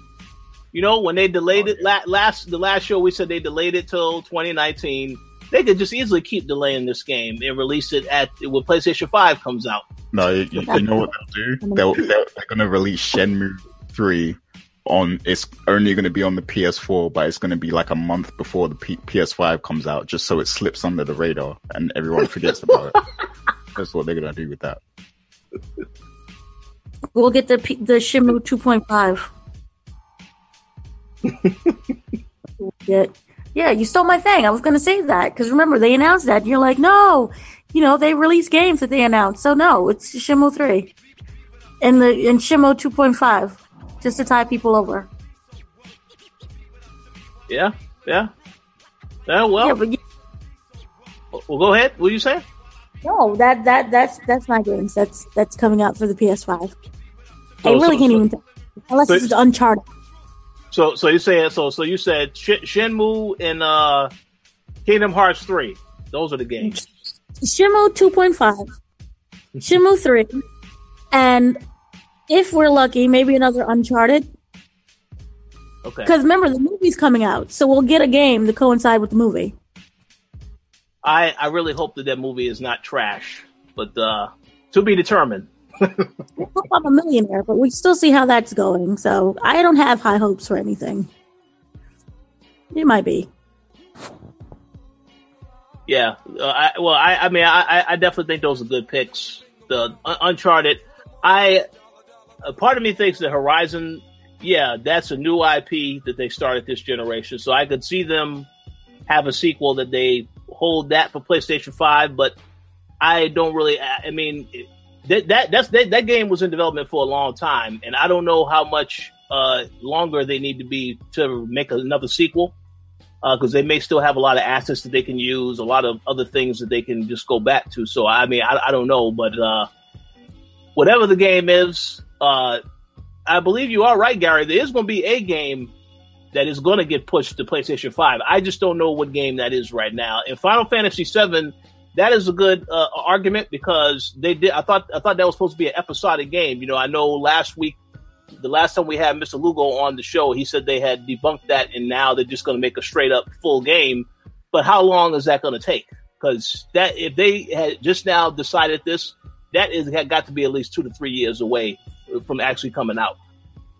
You know when they delayed it la- last the last show, we said they delayed it till 2019. They could just easily keep delaying this game and release it at when PlayStation Five comes out. No, you, you know what they'll do? They'll, they'll, they're going to release Shenmue 3 on, it's only going to be on the PS4, but it's going to be like a month before the P- PS5 comes out, just so it slips under the radar and everyone forgets about it. That's what they're going to do with that. We'll get the P- the Shenmue 2.5. We'll yeah, you stole my thing. I was going to say that because remember they announced that. And you're like, no, you know they release games that they announced. So no, it's Shenmue 3 and the and Shenmue 2.5 just to tie people over. Yeah, yeah. Yeah, well, yeah, but you, well, go ahead. What you say? no, that that that's that's my games. That's that's coming out for the PS5. I really so- can't so- even tell. unless so- it's Uncharted. So, so you said so? So you said Sh- Shenmue and uh, Kingdom Hearts three. Those are the games. Shenmue 2.5, Shenmue 3, and if we're lucky, maybe another Uncharted. Okay. Because remember, the movie's coming out, so we'll get a game to coincide with the movie. I I really hope that that movie is not trash, but uh, to be determined. Hope I'm a millionaire, but we still see how that's going. So I don't have high hopes for anything. It might be. Yeah. Uh, I, well, I I mean, I I definitely think those are good picks. The Un- Uncharted. I a part of me thinks that Horizon. Yeah, that's a new IP that they started this generation, so I could see them have a sequel that they hold that for PlayStation Five, but I don't really. I mean, that that that's that, that game was in development for a long time, and I don't know how much uh, longer they need to be to make another sequel because they may still have a lot of assets that they can use, a lot of other things that they can just go back to. So I mean, I, I don't know, but uh, whatever the game is, uh, I believe you are right, Gary. There is going to be a game that is going to get pushed to PlayStation Five. I just don't know what game that is right now. In Final Fantasy VII, that is a good uh, argument because they did. I thought I thought that was supposed to be an episodic game. You know, I know last week, the last time we had Mr. Lugo on the show, he said they had debunked that, and now they're just going to make a straight up full game. But how long is that going to take? Because that if they had just now decided this, that is had got to be at least two to three years away from actually coming out.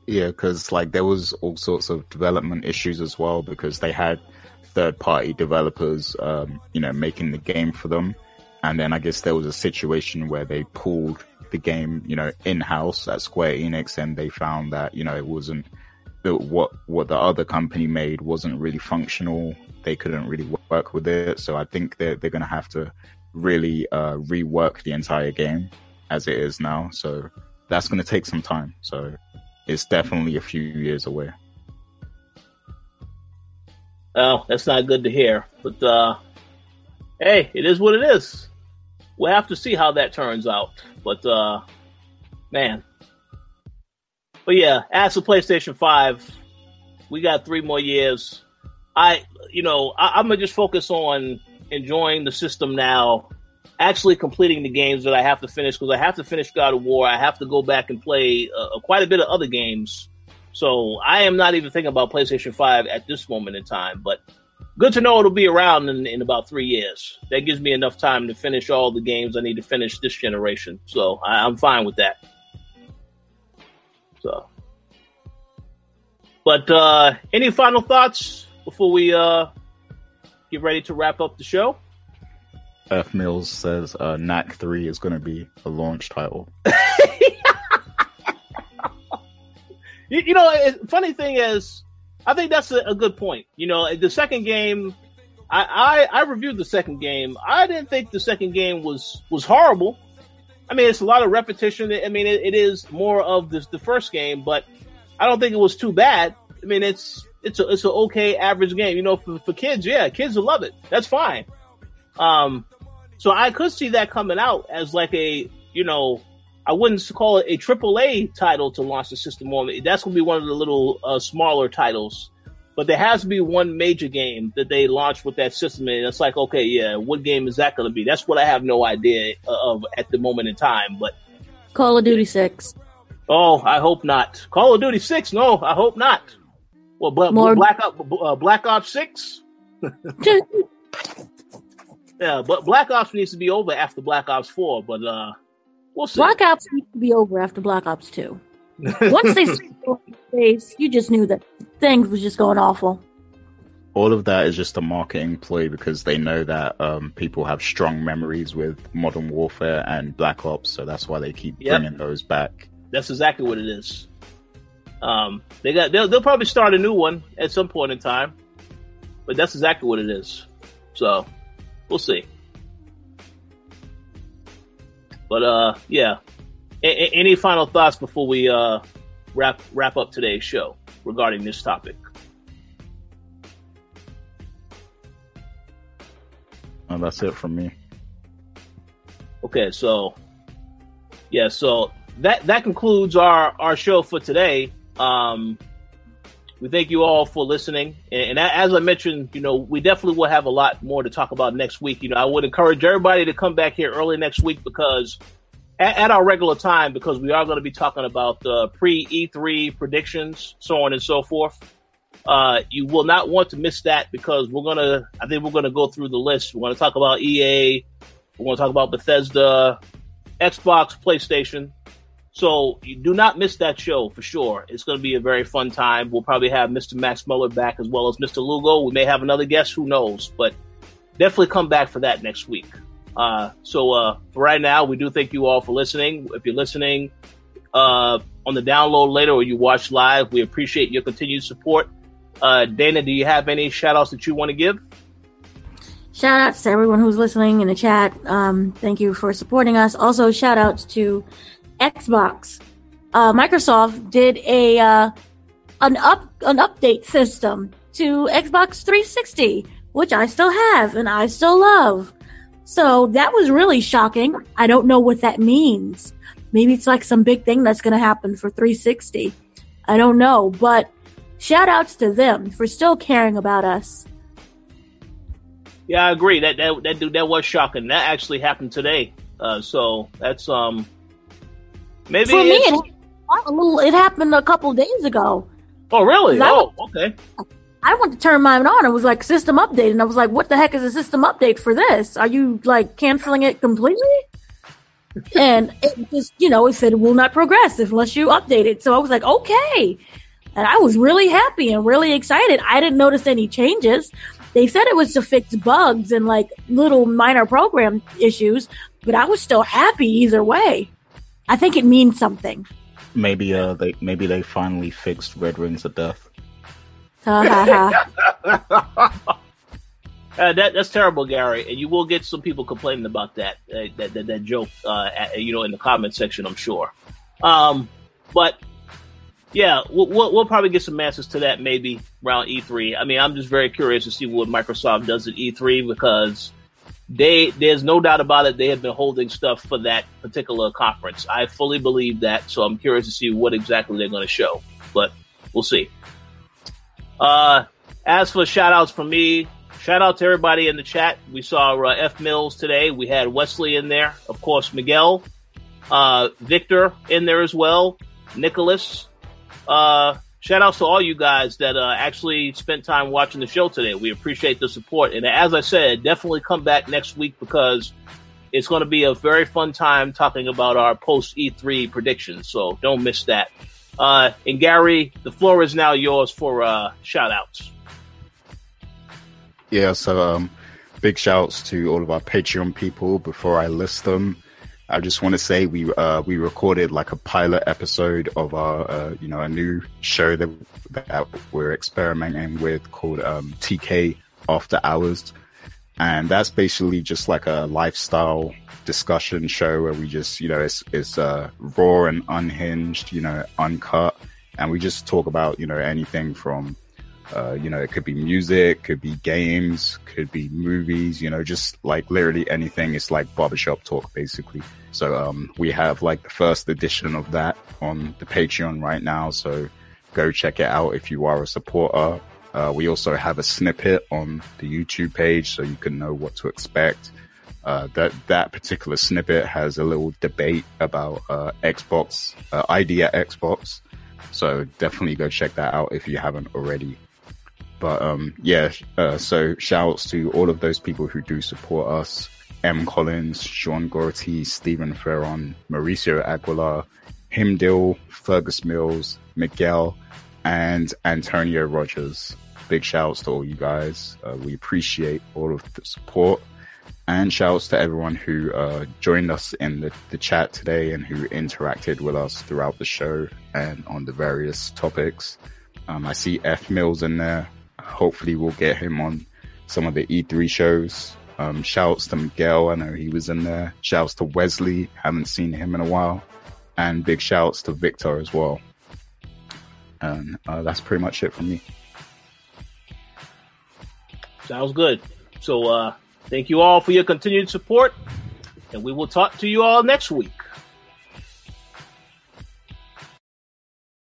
Yeah, because like there was all sorts of development issues as well because they had third party developers, um, you know, making the game for them. And then I guess there was a situation where they pulled the game, you know, in house at Square Enix and they found that, you know, it wasn't the, what, what the other company made wasn't really functional. They couldn't really work with it. So I think they're, they're going to have to really, uh, rework the entire game as it is now. So that's going to take some time. So it's definitely a few years away. Oh, that's not good to hear. But uh, hey, it is what it is. We'll have to see how that turns out. But uh, man, but yeah, as for PlayStation Five, we got three more years. I, you know, I, I'm gonna just focus on enjoying the system now. Actually completing the games that I have to finish because I have to finish God of War. I have to go back and play uh, quite a bit of other games. So I am not even thinking about PlayStation 5 at this moment in time, but good to know it'll be around in, in about three years. That gives me enough time to finish all the games I need to finish this generation. So I, I'm fine with that. So, but uh, any final thoughts before we uh, get ready to wrap up the show? F Mills says uh, Knack 3 is going to be a launch title. You, you know, it, funny thing is, I think that's a, a, good point. You know, the second game, I, I I reviewed the second game. I didn't think the second game was was horrible. I mean, it's a lot of repetition. I mean, it, it is more of this the first game, but I don't think it was too bad. I mean, it's it's a it's an okay average game. You know, for for kids, yeah, kids will love it. That's fine. Um, so I could see that coming out as like a you know I wouldn't call it a triple A title to launch the system on. That's going to be one of the little uh, smaller titles. but there has to be one major game that they launch with that system, and it's like, okay, yeah, what game is that going to be? That's what I have no idea of at the moment in time. But Call of Duty Six. Oh, I hope not. Call of Duty Six? No, I hope not. Well, but More- Black Ops, uh, Black Ops Six. Yeah, but Black Ops needs to be over after Black Ops Four. But uh, we'll see. Black Ops needs to be over after Black Ops Two. Once they started space, you just knew that things was just going awful. all of that is just a marketing ploy because they know that um, people have strong memories with Modern Warfare and Black Ops, so that's why they keep Yep. bringing those back. That's exactly what it is. Um, they got they'll, they'll probably start a new one at some point in time, but that's exactly what it is. So we'll see. But uh, yeah. A- any final thoughts before we uh wrap wrap up today's show regarding this topic? That's it from me. Okay, so yeah, so that that concludes our our show for today. Um, we thank you all for listening, and, and as I mentioned, you know, we definitely will have a lot more to talk about next week. You know, I would encourage everybody to come back here early next week because at, at our regular time, because we are going to be talking about the pre E3 predictions, so on and so forth. Uh, you will not want to miss that because we're gonna. I think we're gonna go through the list. We're gonna talk about EA. We're going to talk about Bethesda, Xbox, PlayStation. So you do not miss that show for sure. It's going to be a very fun time. We'll probably have Mr. Max Muller back as well as Mr. Lugo. We may have another guest, who knows? But definitely come back for that next week. Uh, so uh, for right now, we do thank you all for listening. If you're listening uh, on the download later or you watch live, we appreciate your continued support. Uh, Dana, do you have any shout outs that you want to give? Shout outs to everyone who's listening in the chat. Um, thank you for supporting us. Also, shout outs to Xbox. Uh, Microsoft did a uh, an up an update system to Xbox 360, which I still have and I still love. So that was really shocking. I don't know what that means. Maybe it's like some big thing that's going to happen for 360. I don't know, but shout outs to them for still caring about us. Yeah, I agree. That that that dude that was shocking. That actually happened today. Uh, so that's um maybe For me, it, a little, it happened a couple days ago. oh really? Oh, okay. I went to turn mine on. It was like system update, and I was like, "What the heck is a system update for this? Are you like canceling it completely?" and it just, you know, it said it will not progress unless you update it. So I was like, "Okay," and I was really happy and really excited. I didn't notice any changes. They said it was to fix bugs and like little minor program issues, but I was still happy either way. I think it means something. Maybe uh, they maybe they finally fixed Red Rings of Death. Ha ha ha. Uh, that that's terrible, Gary, and you will get some people complaining about that uh, that, that that joke, uh, at, you know, in the comment section. I'm sure. Um, but yeah, we'll, we'll, we'll probably get some answers to that maybe around E3. I mean, I'm just very curious to see what Microsoft does at E3 because they there's no doubt about it. They have been holding stuff for that particular conference. I fully believe that, so I'm curious to see what exactly they're going to show. But we'll see. Uh, as for shout outs from me, shout out to everybody in the chat. We saw uh, F Mills today. We had Wesley in there. Of course, Miguel, uh, Victor in there as well. Nicholas. Uh, shout outs to all you guys that uh, actually spent time watching the show today. We appreciate the support. And as I said, definitely come back next week because it's going to be a very fun time talking about our post E3 predictions. So don't miss that. Uh, and Gary, the floor is now yours for uh, shout outs. Yeah, so um, big shouts to all of our Patreon people. Before I list them, I just want to say we uh, we recorded like a pilot episode of our uh, you know a new show that that we're experimenting with called um, TK After Hours, and that's basically just like a lifestyle discussion show where we just you know it's it's uh, raw and unhinged, you know, uncut, and we just talk about you know anything from uh, you know, it could be music, could be games, could be movies, you know, just like literally anything. It's like barbershop talk, basically. So, um, we have like the first edition of that on the Patreon right now. So go check it out if you are a supporter. Uh, we also have a snippet on the YouTube page so you can know what to expect. Uh, that that particular snippet has a little debate about uh, Xbox uh, ID at Xbox, so definitely go check that out if you haven't already. But um, yeah, uh, so shouts to all of those people who do support us: M. Collins, Sean Gorty, Stephen Ferron, Mauricio Aguilar, Himdil, Fergus Mills, Miguel, and Antonio Rogers. Big shouts to all you guys. Uh, we appreciate all of the support. And shouts to everyone who uh, joined us in the, the chat today and who interacted with us throughout the show and on the various topics. Um, I see F Mills in there. Hopefully, we'll get him on some of the E3 shows. Um, shouts to Miguel. I know he was in there. Shouts to Wesley. Haven't seen him in a while. And big shouts to Victor as well. And uh, that's pretty much it from me. Sounds good. So, uh, thank you all for your continued support, and we will talk to you all next week.